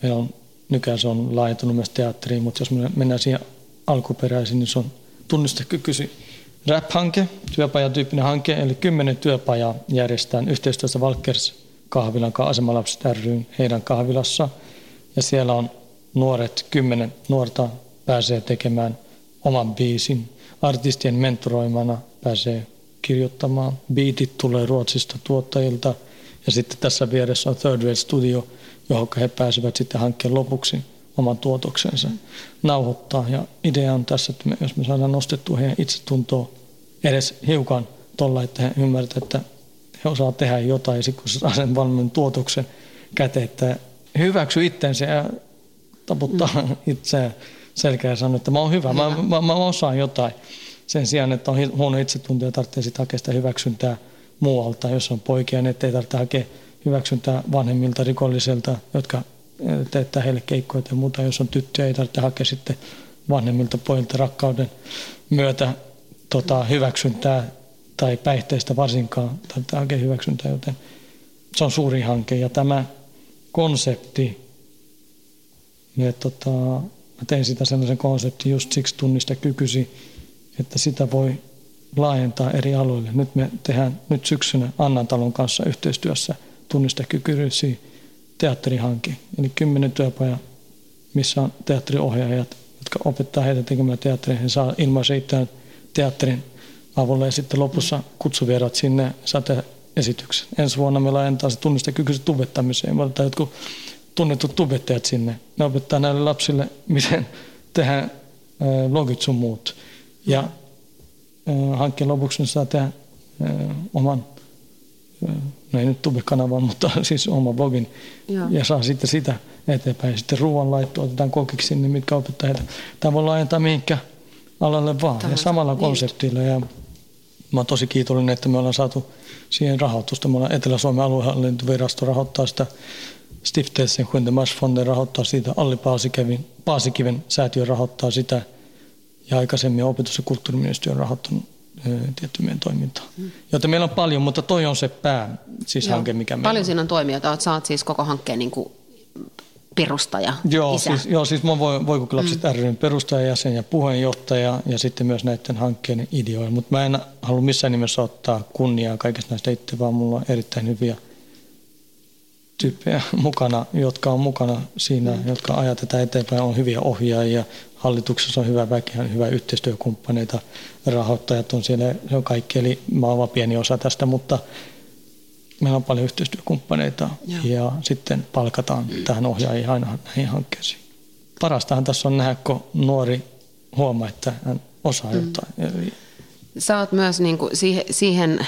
Meillä on, nykyään se on laajentunut myös teatteriin, mutta jos mennään siihen alkuperäisin, niin se on tunnistekykysi rap-hanke, työpajatyyppinen hanke, eli kymmenen työpajaa järjestetään yhteistyössä Valkers kahvilan asemalapset ry heidän kahvilassa. Ja siellä on nuoret, kymmenen nuorta pääsee tekemään oman biisin. Artistien mentoroimana pääsee kirjoittamaan. Beatit tulee Ruotsista tuottajilta. Ja sitten tässä vieressä on Third Wave Studio, johon he pääsevät sitten hankkeen lopuksi oman tuotoksensa nauhoittaa. Ja idea on tässä, että me, jos me saadaan nostettua heidän itsetuntoa edes hiukan tuolla, että he ymmärtävät, että he osaa tehdä jotain, ja sitten kun saa sen valmiin tuotoksen käteen, että hyväksy itsensä ja taputtaa mm. itseään selkeä ja sanoo, että mä oon hyvä, hyvä. Mä, mä, mä, osaan jotain. Sen sijaan, että on huono itsetunto ja tarvitsee sitten hakea sitä hyväksyntää muualta, jos on poikia, niin ettei tarvitse hakea hyväksyntää vanhemmilta rikollisilta, jotka teettää heille keikkoja ja muuta. Jos on tyttöjä, ei tarvitse hakea sitten vanhemmilta pojilta rakkauden myötä tota, hyväksyntää tai päihteistä varsinkaan tarvitse hakea hyväksyntää, joten se on suuri hanke. Ja tämä konsepti, ja tota, mä tein sitä sellaisen konseptin just siksi tunnista kykysi, että sitä voi laajentaa eri aloille. Nyt me tehdään nyt syksynä Annan talon kanssa yhteistyössä tunnista kykyisiä teatterihanke, eli kymmenen työpaja, missä on teatteriohjaajat, jotka opettaa heitä tekemään teatteria. He saa ilmaisen teatterin avulla ja sitten lopussa kutsuvierat sinne sate esityksen. Ensi vuonna meillä laajentaa se tunnistekykyiset tubettamiseen. Me otetaan jotkut tunnetut tubettajat sinne. Ne opettaa näille lapsille, miten tehdä logit sun muut. Ja hankkeen lopuksi ne saa tehdä oman no ei nyt Tube-kanavan, mutta siis oma blogin, Joo. ja saa sitten sitä eteenpäin. Ja sitten ruoanlaitto otetaan kokiksi sinne, mitkä opettaa heitä. Tämä voi laajentaa mihinkä alalle vaan, Tämä ja samalla konseptilla. Ja mä oon tosi kiitollinen, että me ollaan saatu siihen rahoitusta. Me ollaan Etelä-Suomen aluehallintovirasto rahoittaa sitä, Stiftelsen Schuendemarschfonden rahoittaa siitä, Alli Paasikiven, Paasikiven säätiö rahoittaa sitä, ja aikaisemmin opetus- ja kulttuuriministeriö on rahoittanut tietty meidän toimintaa. Mm. Joten meillä on paljon, mutta toi on se pää, siis Joo. hanke, mikä meillä Paljon on. siinä on toimijoita, että oot siis koko hankkeen niin kuin perustaja, joo, isä. Siis, joo, siis mä voin Voikuklapset mm. ryn perustajajäsen ja puheenjohtaja ja sitten myös näiden hankkeiden ideoja. Mutta mä en halua missään nimessä ottaa kunniaa kaikesta näistä itse, vaan mulla on erittäin hyviä tyyppejä mukana, jotka on mukana siinä, mm. jotka ajatetaan eteenpäin, on hyviä ohjaajia, hallituksessa on hyvä väki, hyvä yhteistyökumppaneita, rahoittajat on siellä, se on kaikki, eli mä oon pieni osa tästä, mutta meillä on paljon yhteistyökumppaneita Joo. ja sitten palkataan tähän ohjaajia aina näihin hankkeisiin. Parastahan tässä on nähdä, kun nuori huomaa, että hän osaa mm. jotain. Sä oot myös niin kuin siihen, siihen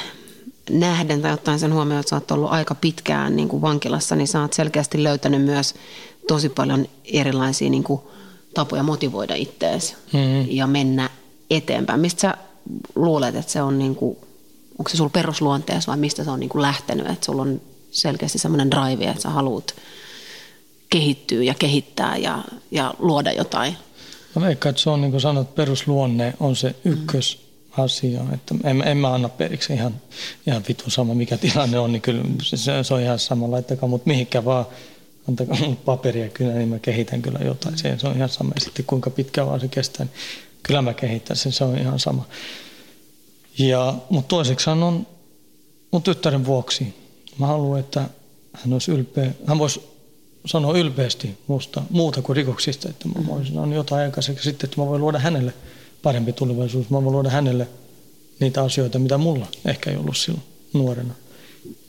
nähden tai ottaen sen huomioon, että sä oot ollut aika pitkään niin kuin vankilassa, niin sä oot selkeästi löytänyt myös tosi paljon erilaisia niin kuin tapoja motivoida itseäsi mm-hmm. ja mennä eteenpäin. Mistä sä luulet, että se on, niin kuin, onko se sulla perusluonteessa vai mistä se on niin kuin lähtenyt, että sulla on selkeästi semmoinen drive, että sä haluat kehittyä ja kehittää ja, ja luoda jotain? Mä veikkaan, että se on niin kuin sanot, perusluonne on se ykkös asia. Että en, en mä anna periksi ihan, ihan vitun sama, mikä tilanne on, niin kyllä se, se on ihan sama, laittakaa mut mihinkä vaan, antakaa mut paperia kyllä, niin mä kehitän kyllä jotain. Se, se on ihan sama. Ja sitten kuinka pitkä vaan se kestää, niin kyllä mä kehitän sen, se on ihan sama. Ja, mutta toiseksi on mun tyttären vuoksi. Mä haluan, että hän olisi ylpeä. Hän voisi sanoa ylpeästi musta muuta kuin rikoksista, että mä voisin sanoa jotain aikaiseksi sitten, että mä voin luoda hänelle parempi tulevaisuus. Mä voin luoda hänelle niitä asioita, mitä mulla ehkä ei ollut silloin nuorena.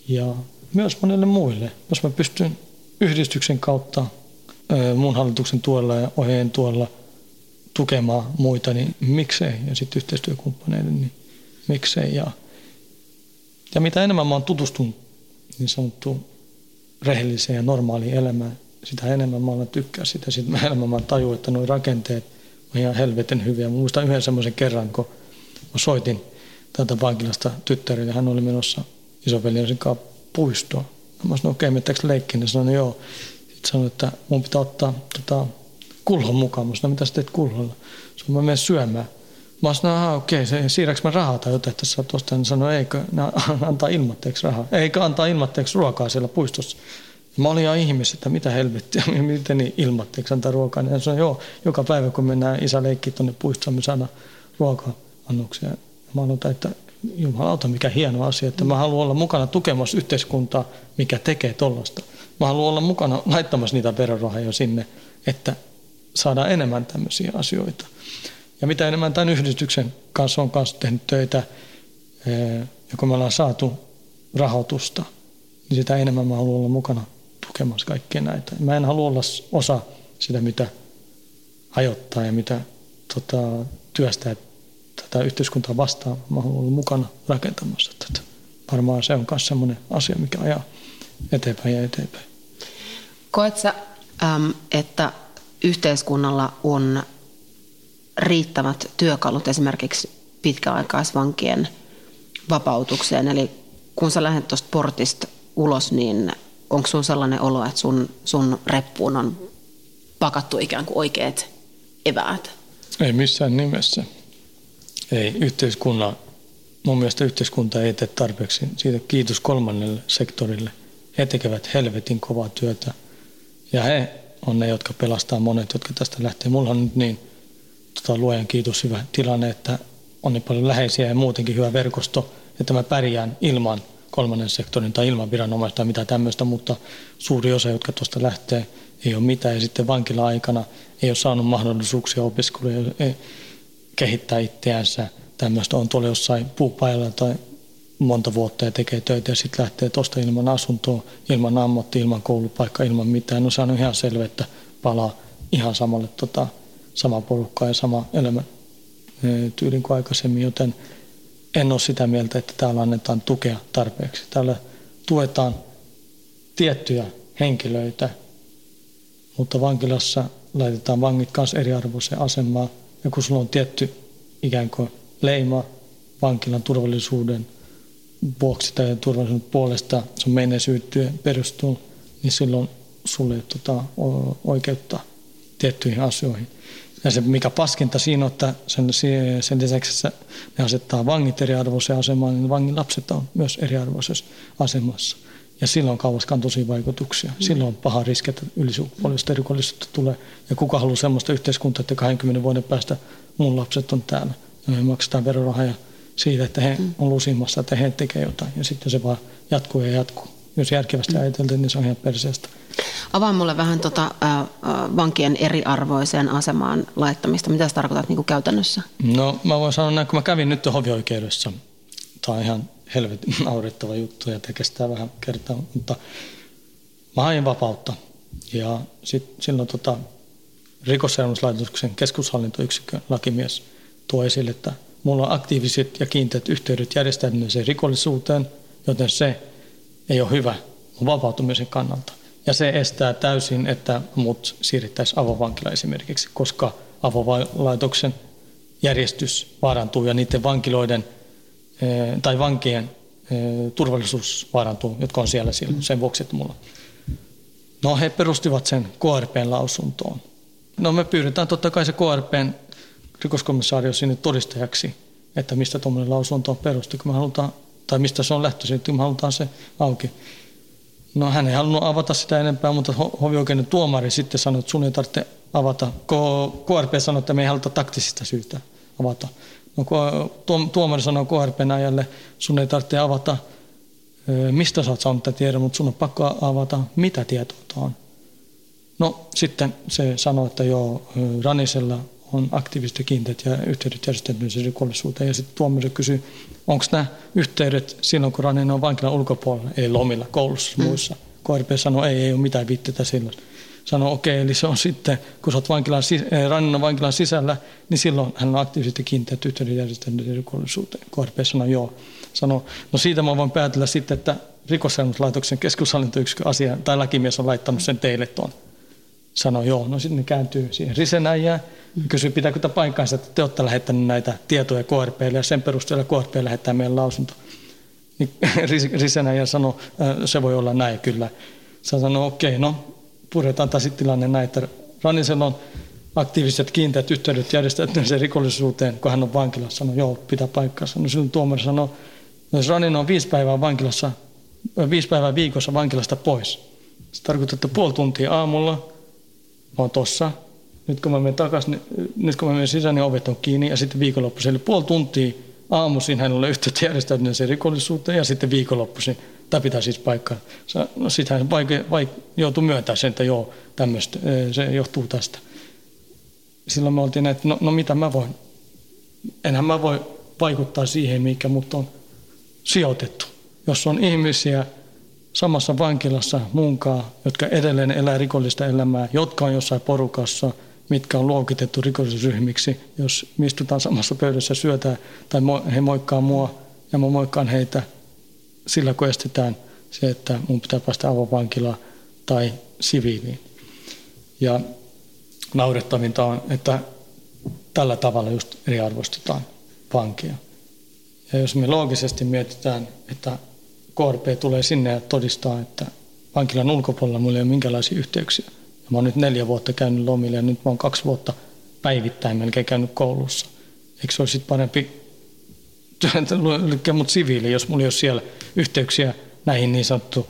Ja myös monille muille, jos mä pystyn yhdistyksen kautta mun hallituksen tuella ja ohjeen tuella tukemaan muita, niin miksei. Ja sitten yhteistyökumppaneiden, niin miksei. Ja, ja mitä enemmän mä oon tutustunut niin sanottu rehelliseen ja normaaliin elämään, sitä enemmän mä olen tykkää sitä. Sitten enemmän mä tajuin, että nuo rakenteet on ihan helvetin hyviä. Mä muistan yhden semmoisen kerran, kun mä soitin täältä vankilasta tyttärille. Hän oli menossa isoveljensä kanssa puistoon. Mä sanoin, okei, okay, menettääkö leikkiin? Ja sanoin, joo. Sitten sanoin, että mun pitää ottaa tota, kulhon mukaan. Mä sanoin, mitä sä teet kulholla? Sanoin, mä menen syömään. Mä sanoin, että okei, okay, siirräks mä rahaa tai jotain tässä tuosta? Hän sanoi, eikö ne antaa ilmatteeksi rahaa. Eikä antaa ilmatteeksi ruokaa siellä puistossa. Mä olin ihan ihmis, että mitä helvettiä, miten niin ilmatteeksi antaa ruokaa. Hän sanoi, joo, joka päivä kun mennään isä leikkiä tuonne puistoon, me saadaan ruoka-annoksia. Mä aloitan, että jumalauta, mikä hieno asia, että mä haluan olla mukana tukemassa yhteiskuntaa, mikä tekee tollasta. Mä haluan olla mukana laittamassa niitä verorahoja sinne, että saadaan enemmän tämmöisiä asioita. Ja mitä enemmän tämän yhdistyksen kanssa on kanssa tehnyt töitä, ja kun me ollaan saatu rahoitusta, niin sitä enemmän mä haluan olla mukana tukemassa kaikkea näitä. Mä en halua olla osa sitä, mitä hajottaa ja mitä tota, työstää tätä yhteiskuntaa vastaan. Mä haluan olla mukana rakentamassa tätä. Varmaan se on myös sellainen asia, mikä ajaa eteenpäin ja eteenpäin. Koet sä, että yhteiskunnalla on riittävät työkalut esimerkiksi pitkäaikaisvankien vapautukseen? Eli kun sä lähdet tuosta portista ulos, niin onko sun sellainen olo, että sun, sun reppuun on pakattu ikään kuin oikeat eväät? Ei missään nimessä. Ei yhteiskunnan, mun mielestä yhteiskunta ei tee tarpeeksi. Siitä kiitos kolmannelle sektorille. He tekevät helvetin kovaa työtä. Ja he on ne, jotka pelastaa monet, jotka tästä lähtee. Mulla on nyt niin, tota, luojan kiitos, hyvä tilanne, että on niin paljon läheisiä ja muutenkin hyvä verkosto, että mä pärjään ilman kolmannen sektorin tai ilman viranomaista tai mitä tämmöistä, mutta suuri osa, jotka tuosta lähtee, ei ole mitään. Ja sitten vankila-aikana ei ole saanut mahdollisuuksia opiskeluja kehittää itseänsä. Tämmöistä on tuolla jossain puupajalla tai monta vuotta ja tekee töitä ja sitten lähtee tuosta ilman asuntoa, ilman ammatti, ilman koulupaikka, ilman mitään. No se on ihan selvä, että palaa ihan samalle tota, sama porukka ja sama elämä tyylin kuin aikaisemmin, joten en ole sitä mieltä, että täällä annetaan tukea tarpeeksi. Täällä tuetaan tiettyjä henkilöitä, mutta vankilassa laitetaan vangit kanssa eriarvoiseen asemaan. Ja kun sulla on tietty ikään kuin leima vankilan turvallisuuden vuoksi tai turvallisuuden puolesta, sun menneisyyteen perustuu, niin silloin sulle ei tota, oikeutta tiettyihin asioihin. Ja se mikä paskinta siinä on, että sen, sen lisäksi että ne asettaa vangit eriarvoiseen asemaan, niin vangin lapset on myös eriarvoisessa asemassa. Ja silloin kauaskantoisia vaikutuksia. Mm. Silloin on paha riski, että ylisukupuolista rikollisuutta tulee. Ja kuka haluaa sellaista yhteiskuntaa, että 20 vuoden päästä mun lapset on täällä. Ja me maksetaan verorahaa siitä, että he mm. on lusimassa, että he tekevät jotain. Ja sitten se vaan jatkuu ja jatkuu. Jos järkevästi mm. ajateltiin, niin se on ihan perseestä. Avaa mulle vähän tota, äh, vankien eriarvoiseen asemaan laittamista. Mitä sä tarkoitat niin kuin käytännössä? No mä voin sanoa näin, kun mä kävin nyt hovioikeudessa. Tämä on ihan helvetin naurettava juttu ja kestää vähän kertaa, mutta mä hain vapautta. Ja sit, silloin tota, rikosseuraamuslaitoksen keskushallintoyksikön lakimies tuo esille, että mulla on aktiiviset ja kiinteät yhteydet järjestäytyneeseen rikollisuuteen, joten se ei ole hyvä mun vapautumisen kannalta. Ja se estää täysin, että mut siirrettäisiin avovankila esimerkiksi, koska avolaitoksen järjestys vaarantuu ja niiden vankiloiden eh, tai vankien eh, turvallisuus vaarantuu, jotka on siellä silloin, sen vuoksi, että mulla. No he perustivat sen KRPn lausuntoon. No me pyydetään totta kai se KRPn rikoskommissaario sinne todistajaksi, että mistä tuommoinen lausunto on perustu, kun me halutaan, tai mistä se on lähtöisin, että me halutaan se auki. No hän ei halunnut avata sitä enempää, mutta hovioikeuden tuomari sitten sanoi, että sun ei tarvitse avata. KRP sanoi, että me ei haluta taktisista syystä avata. No, tuomari sanoo KRPnäjälle, sun ei tarvitse avata, mistä sä oot saanut tätä tiedon, mutta sun on pakko avata, mitä tietoa on. No sitten se sanoi, että joo, Ranisella on aktiivisesti kiinteät ja yhteydet järjestäytyneeseen rikollisuuteen. Ja sitten tuomari kysyy, onko nämä yhteydet silloin, kun Raninen on vankilan ulkopuolella, ei lomilla, koulussa, mm. muissa. KRP sanoi, ei, ei ole mitään viitteitä silloin. Sanoi, okei, okay, eli se on sitten, kun sä oot vankilan, eh, Raninen vankilan sisällä, niin silloin hän on aktiivisesti kiinteät yhteydet järjestäytyneeseen rikollisuuteen. KRP sanoi, joo. Sanoi, no siitä mä voin päätellä sitten, että rikosseuraamuslaitoksen keskushallintoyksikön asia tai lakimies on laittanut sen teille tuon sanoi joo. No sitten ne kääntyy siihen risenäjään ja kysyy, pitääkö tämä paikkaansa, että te olette lähettäneet näitä tietoja KRPlle ja sen perusteella KRP lähettää meidän lausunto. Niin risenäjä sanoi, se voi olla näin kyllä. Sä sanoi, okei, no puretaan taas tilanne näin, että Rannisella on aktiiviset kiinteät yhteydet järjestäytyneeseen rikollisuuteen, kun hän on vankilassa. Sanoi, joo, pitää paikkaansa. No silloin tuomari sanoi, no jos Ranin on viisi päivää vankilassa, viisi päivää viikossa vankilasta pois. Se tarkoittaa, että puoli tuntia aamulla, mä oon tossa. Nyt kun mä menen takaisin, nyt kun mä menen sisään, niin ovet on kiinni ja sitten viikonloppuisin. Eli puoli tuntia aamuisin hänellä yhteyttä järjestäytyneeseen rikollisuuteen ja sitten viikonloppuisin. Tämä pitää siis paikkaa. No sitten hän vaike, vaik, joutuu myöntämään sen, että joo, tämmöistä, se johtuu tästä. Silloin me oltiin, että no, no mitä mä voin. Enhän mä voi vaikuttaa siihen, mikä mut on sijoitettu. Jos on ihmisiä, samassa vankilassa munkaan, jotka edelleen elää rikollista elämää, jotka on jossain porukassa, mitkä on luokitettu rikollisryhmiksi. Jos me istutaan samassa pöydässä syötään tai he moikkaa mua ja mä moikkaan heitä, sillä kun estetään se, että mun pitää päästä avovankilaan tai siviiliin. Ja naurettavinta on, että tällä tavalla just eriarvoistetaan vankia. Ja jos me loogisesti mietitään, että KRP tulee sinne ja todistaa, että vankilan ulkopuolella mulla ei ole minkälaisia yhteyksiä. Ja mä oon nyt neljä vuotta käynyt lomille ja nyt mä oon kaksi vuotta päivittäin melkein käynyt koulussa. Eikö se olisi parempi lykkä mut siviili, jos mulla ei ole siellä yhteyksiä näihin niin sanottu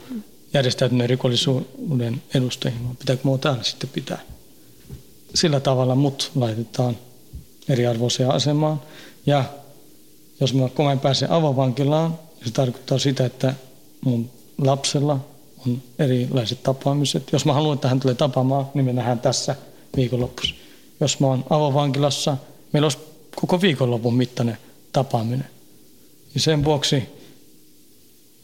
järjestäytyneen rikollisuuden edustajiin, pitääkö mua täällä sitten pitää? Sillä tavalla mut laitetaan eriarvoiseen asemaan. Ja jos mä, kun pääsen avovankilaan, se tarkoittaa sitä, että mun lapsella on erilaiset tapaamiset. Jos mä haluan, että hän tulee tapaamaan, niin me nähdään tässä viikonlopussa. Jos mä oon avovankilassa, meillä olisi koko viikonlopun mittainen tapaaminen. Ja sen vuoksi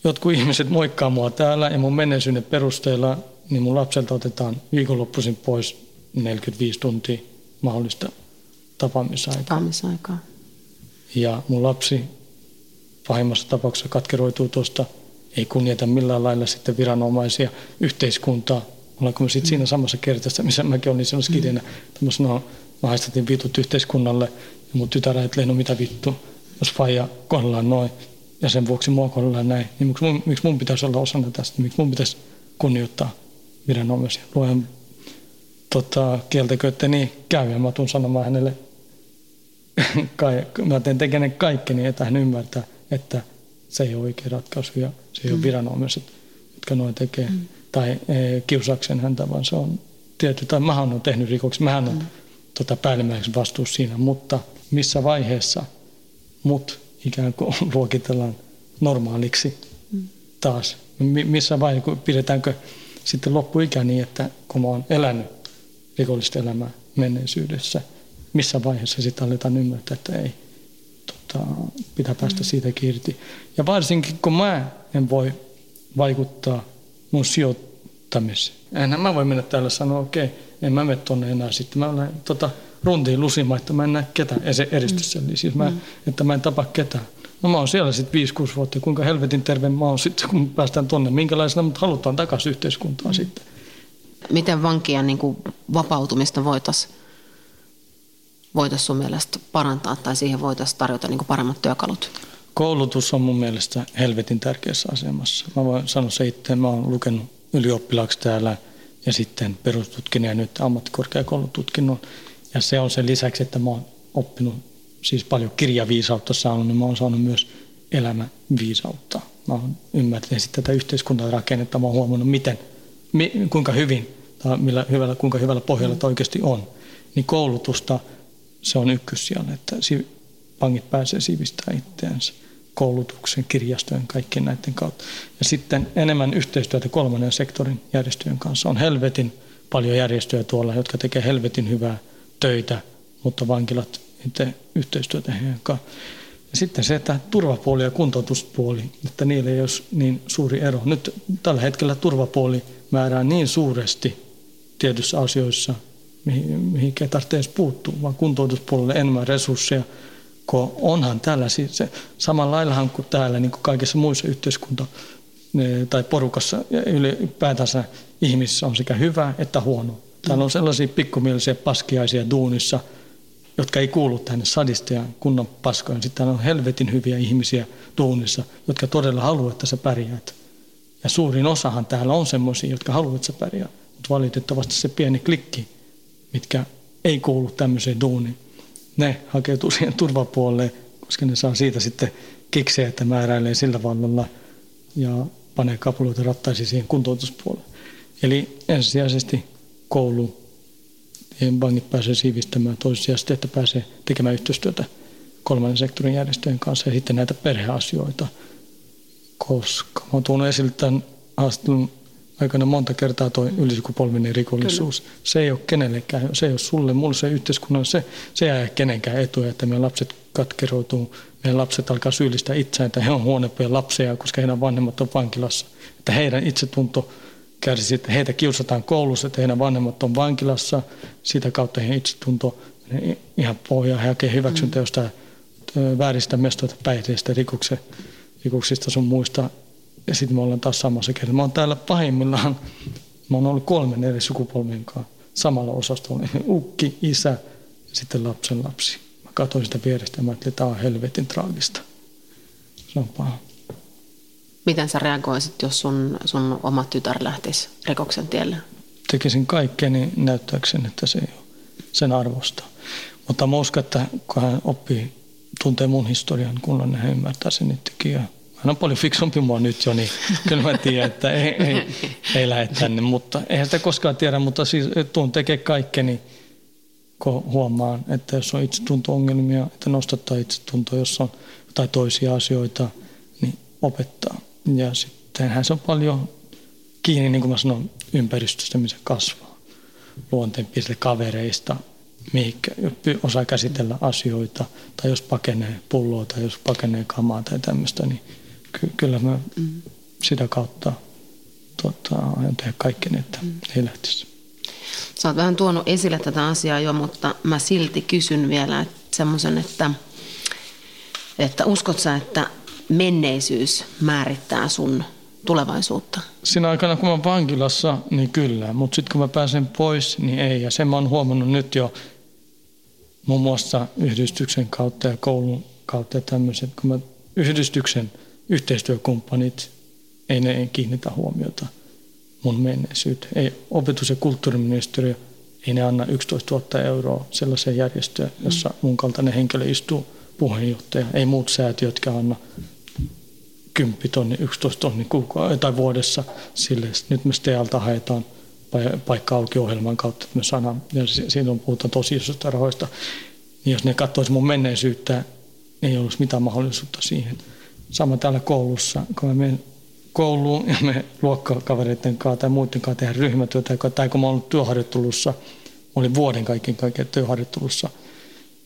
jotkut ihmiset moikkaa mua täällä ja mun menneisyyden perusteella, niin mun lapselta otetaan viikonloppuisin pois 45 tuntia mahdollista tapaamisaikaa. Tapaamisaikaa. Ja mun lapsi pahimmassa tapauksessa katkeroituu tuosta, ei kunnioita millään lailla sitten viranomaisia, yhteiskuntaa. Ollaanko me sitten siinä samassa kertassa, missä mäkin olin silloin skidinä, mm. tämmöisen no, mä haistatin vitut yhteiskunnalle ja mun tytär ajattelee, no mitä vittu, jos faija kohdellaan noin ja sen vuoksi mua kohdellaan näin, niin miksi mun, miksi mun pitäisi olla osana tästä, miksi mun pitäisi kunnioittaa viranomaisia. Luen tota, kieltäkö, että niin käy ja mä tuun sanomaan hänelle, mä teen tekenen kaikkeni, niin että hän ymmärtää, että se ei ole oikea ratkaisu ja se ei mm. ole viranomaiset, jotka noin tekee. Mm. Tai e, kiusaksen häntä, vaan se on tietty, tai mähän on tehnyt rikoksen, mähän on mm. tota, päällimmäiseksi vastuus siinä, mutta missä vaiheessa mut ikään kuin luokitellaan normaaliksi mm. taas. Missä vaiheessa, pidetäänkö sitten loppuikä niin, että kun mä oon elänyt rikollista elämää menneisyydessä, missä vaiheessa sitten aletaan ymmärtää, että ei, tota, pitää päästä siitä irti. Ja varsinkin kun mä en voi vaikuttaa mun sijoittamiseen. Enhän mä voi mennä täällä sanoa, okei, okay, en mä mene tonne enää. Sitten mä olen tota, runtiin lusimaan, että mä en näe ketään eristyssä. Mm. Siis mä, mm. että mä en tapa ketään. No mä oon siellä sitten 5-6 vuotta. Kuinka helvetin terve mä oon sitten, kun päästään tonne. Minkälaisena mut halutaan takaisin yhteiskuntaan mm. sitten. Miten vankien niin kuin, vapautumista voitaisiin voitaisiin sun mielestä parantaa tai siihen voitaisiin tarjota niin paremmat työkalut? Koulutus on mun mielestä helvetin tärkeässä asemassa. Mä voin sanoa se itse, mä oon lukenut ylioppilaaksi täällä ja sitten perustutkinnon ja nyt ammattikorkeakoulututkinnon. Ja se on sen lisäksi, että mä oon oppinut siis paljon kirjaviisautta saanut, niin mä oon saanut myös elämäviisautta. Mä oon ymmärtänyt sitten tätä yhteiskunnan rakennetta, mä oon huomannut miten, kuinka hyvin tai millä hyvällä, kuinka hyvällä pohjalla mm. oikeasti on. Niin koulutusta – se on ykkössijalla. Että vangit pääsee sivistämään itseänsä koulutuksen, kirjastojen, kaikkien näiden kautta. Ja sitten enemmän yhteistyötä kolmannen sektorin järjestöjen kanssa. On helvetin paljon järjestöjä tuolla, jotka tekee helvetin hyvää töitä, mutta vankilat itse yhteistyötä heidän kanssa. Ja sitten se, että turvapuoli ja kuntoutuspuoli, että niillä ei ole niin suuri ero. Nyt tällä hetkellä turvapuoli määrää niin suuresti tietyissä asioissa, mihin, mihin ei tarvitse edes puuttua, vaan kuntoutuspuolelle enemmän resursseja, kun onhan täällä siis se, samalla laillahan kuin täällä, niin kuin kaikissa muissa yhteiskunta tai porukassa ja ylipäätänsä ihmisissä on sekä hyvä että huono. Täällä on sellaisia pikkumielisiä paskiaisia duunissa, jotka ei kuulu tänne sadista ja kunnon paskoja. Sitten on helvetin hyviä ihmisiä duunissa, jotka todella haluavat, että sä pärjäät. Ja suurin osahan täällä on semmoisia, jotka haluavat, että sä pärjäät. Mutta valitettavasti se pieni klikki, mitkä ei kuulu tämmöiseen duuniin, ne hakeutuu siihen turvapuolelle, koska ne saa siitä sitten kiksejä, että määräilee sillä vallalla ja panee kapuloita rattaisiin siihen kuntoutuspuolelle. Eli ensisijaisesti koulu, vangit pääsee siivistämään toissijaisesti, että pääsee tekemään yhteistyötä kolmannen sektorin järjestöjen kanssa ja sitten näitä perheasioita, koska mä tuon esille tämän haastattelun aikana monta kertaa tuo ylisukupolvinen rikollisuus. Kyllä. Se ei ole kenellekään, se ei ole sulle, mulle se yhteiskunnan, se, se ei kenenkään etuja, että meidän lapset katkeroituu, meidän lapset alkaa syyllistää itseään, että he on huonompia lapsia, koska heidän vanhemmat on vankilassa. Että heidän itsetunto kärsii, että heitä kiusataan koulussa, että heidän vanhemmat on vankilassa, sitä kautta heidän itsetunto ihan pohjaa, he hakee hyväksyntä mm. jostain vääristä mestoita, päihteistä, rikoksista sun muista ja sitten me ollaan taas samassa kertaa. Mä oon täällä pahimmillaan, mä oon ollut kolmen eri sukupolven kanssa samalla osastolla. Ukki, isä ja sitten lapsen lapsi. Mä katsoin sitä vierestä ja mä ajattelin, että tämä on helvetin traagista. Se on paha. Miten sä reagoisit, jos sun, sun oma tytär lähtisi rikoksen tielle? Tekisin kaikkeni näyttääkseni, että se ei ole sen arvosta. Mutta mä uskon, että kun hän oppii, tuntee mun historian, kun hän ymmärtää sen itsekin hän on paljon fiksumpi mua nyt jo, niin kyllä mä tiedän, että ei, ei, ei lähde tänne. Mutta eihän sitä koskaan tiedä, mutta siis tuun tekee kaikkeni, kun huomaan, että jos on itsetunto-ongelmia, että nostattaa itsetuntoa, jos on jotain toisia asioita, niin opettaa. Ja sittenhän se on paljon kiinni, niin kuin mä sanon, ympäristöstä, missä kasvaa. Luonteenpiirteistä, kavereista, mihinkä osaa käsitellä asioita, tai jos pakenee pulloa tai jos pakenee kamaa tai tämmöistä, niin ky- kyllä mä mm. sitä kautta tota, aion tehdä kaikkeni, että mm. ei lähtisi. Sä oot vähän tuonut esille tätä asiaa jo, mutta mä silti kysyn vielä semmoisen, että, että uskot sä, että menneisyys määrittää sun tulevaisuutta? Siinä aikana, kun mä oon vankilassa, niin kyllä. Mutta sitten kun mä pääsen pois, niin ei. Ja sen mä oon huomannut nyt jo muun muassa yhdistyksen kautta ja koulun kautta ja tämmöiset. Kun mä yhdistyksen yhteistyökumppanit, ei ne ei kiinnitä huomiota mun menneisyyteen. Ei opetus- ja kulttuuriministeriö, ei ne anna 11 000 euroa sellaiseen järjestöön, jossa mm. mun kaltainen henkilö istuu puheenjohtaja. Ei muut säätiötkään anna 10 tonni, 11 tonni tai vuodessa sille. Nyt me STEALta haetaan paikka auki ohjelman kautta, että me saadaan, ja siinä on puhutaan tosi isosta rahoista. Niin jos ne katsoisi mun menneisyyttä, ei olisi mitään mahdollisuutta siihen. Sama täällä koulussa, kun mä menen kouluun ja me luokkakavereiden kanssa tai muiden kanssa tehdään ryhmätyötä, tai kun mä ollut työharjoittelussa, mä olin vuoden kaiken kaiken työharjoittelussa,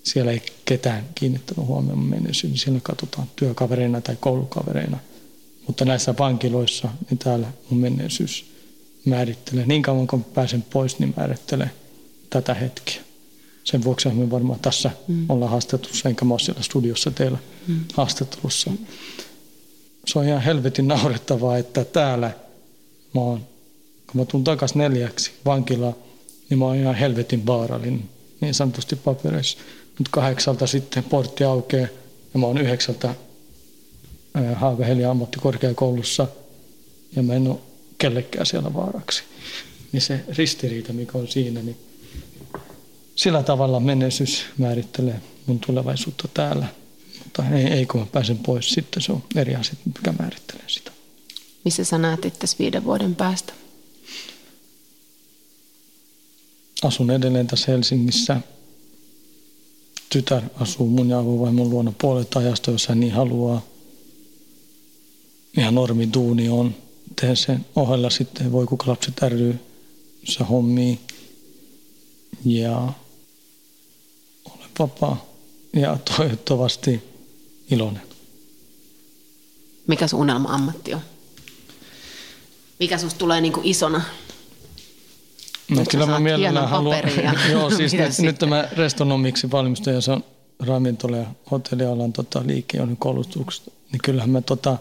siellä ei ketään kiinnittänyt huomioon menneisyyteen, niin siellä katsotaan työkavereina tai koulukavereina. Mutta näissä vankiloissa, niin täällä mun menneisyys määrittelee. Niin kauan kun pääsen pois, niin määrittelee tätä hetkeä. Sen vuoksi me varmaan tässä mm. ollaan haastattelussa, enkä mä ole siellä studiossa teillä mm. haastattelussa. Se on ihan helvetin naurettavaa, että täällä mä oon, kun mä tuun takaisin neljäksi vankilaa, niin mä oon ihan helvetin vaarallinen, niin sanotusti papereissa. Mutta kahdeksalta sitten portti aukeaa ja mä oon yhdeksältä Haaga-Helia ammattikorkeakoulussa ja mä en ole kellekään siellä vaaraksi. Niin se ristiriita, mikä on siinä, niin sillä tavalla menneisyys määrittelee mun tulevaisuutta täällä. Mutta ei, ei kun mä pääsen pois, sitten se on eri asia, mikä määrittelee sitä. Missä sä näet itse viiden vuoden päästä? Asun edelleen tässä Helsingissä tytär asuu mun ja avovaimon luona puolet ajasta, jos hän niin haluaa. Ihan normi duuni on. Teen sen ohella sitten voi kuka lapset ry se hommii. Ja vapaa ja toivottavasti iloinen. Mikä sun unelma-ammatti on? Mikä susta tulee niin kuin isona? No, Nyt kyllä mä mielellään haluan. Joo, siis nyt, nyt tämä restonomiksi valmistaja, se on ravintola- ja hotellialan tota, liikkeen koulutuksesta. Niin kyllähän mä tota,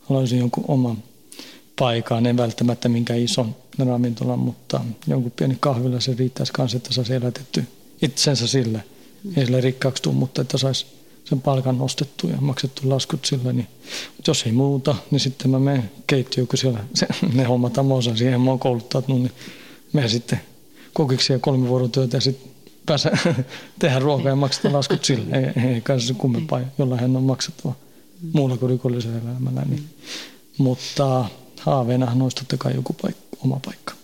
haluaisin jonkun oman paikan, en välttämättä minkä ison ravintolan, mutta jonkun pieni kahvila se riittäisi kanssa, että saisi elätetty itsensä sille. Ei sille rikkaaksi tule, mutta että saisi sen palkan nostettu ja maksettu laskut sillä. Niin, mutta jos ei muuta, niin sitten mä menen keittiöön, kun siellä se, ne hommataan, mä osaan siihen, mä oon kouluttanut, niin me sitten kokiksi ja kolme vuorotyötä ja sitten pääse tehdä ruokaa ja maksata laskut sille. Ei, ei kai se kummempaa, jolla hän on maksettava muulla kuin rikollisella elämällä. Niin. Mutta haaveenahan olisi totta kai joku paikka, oma paikka.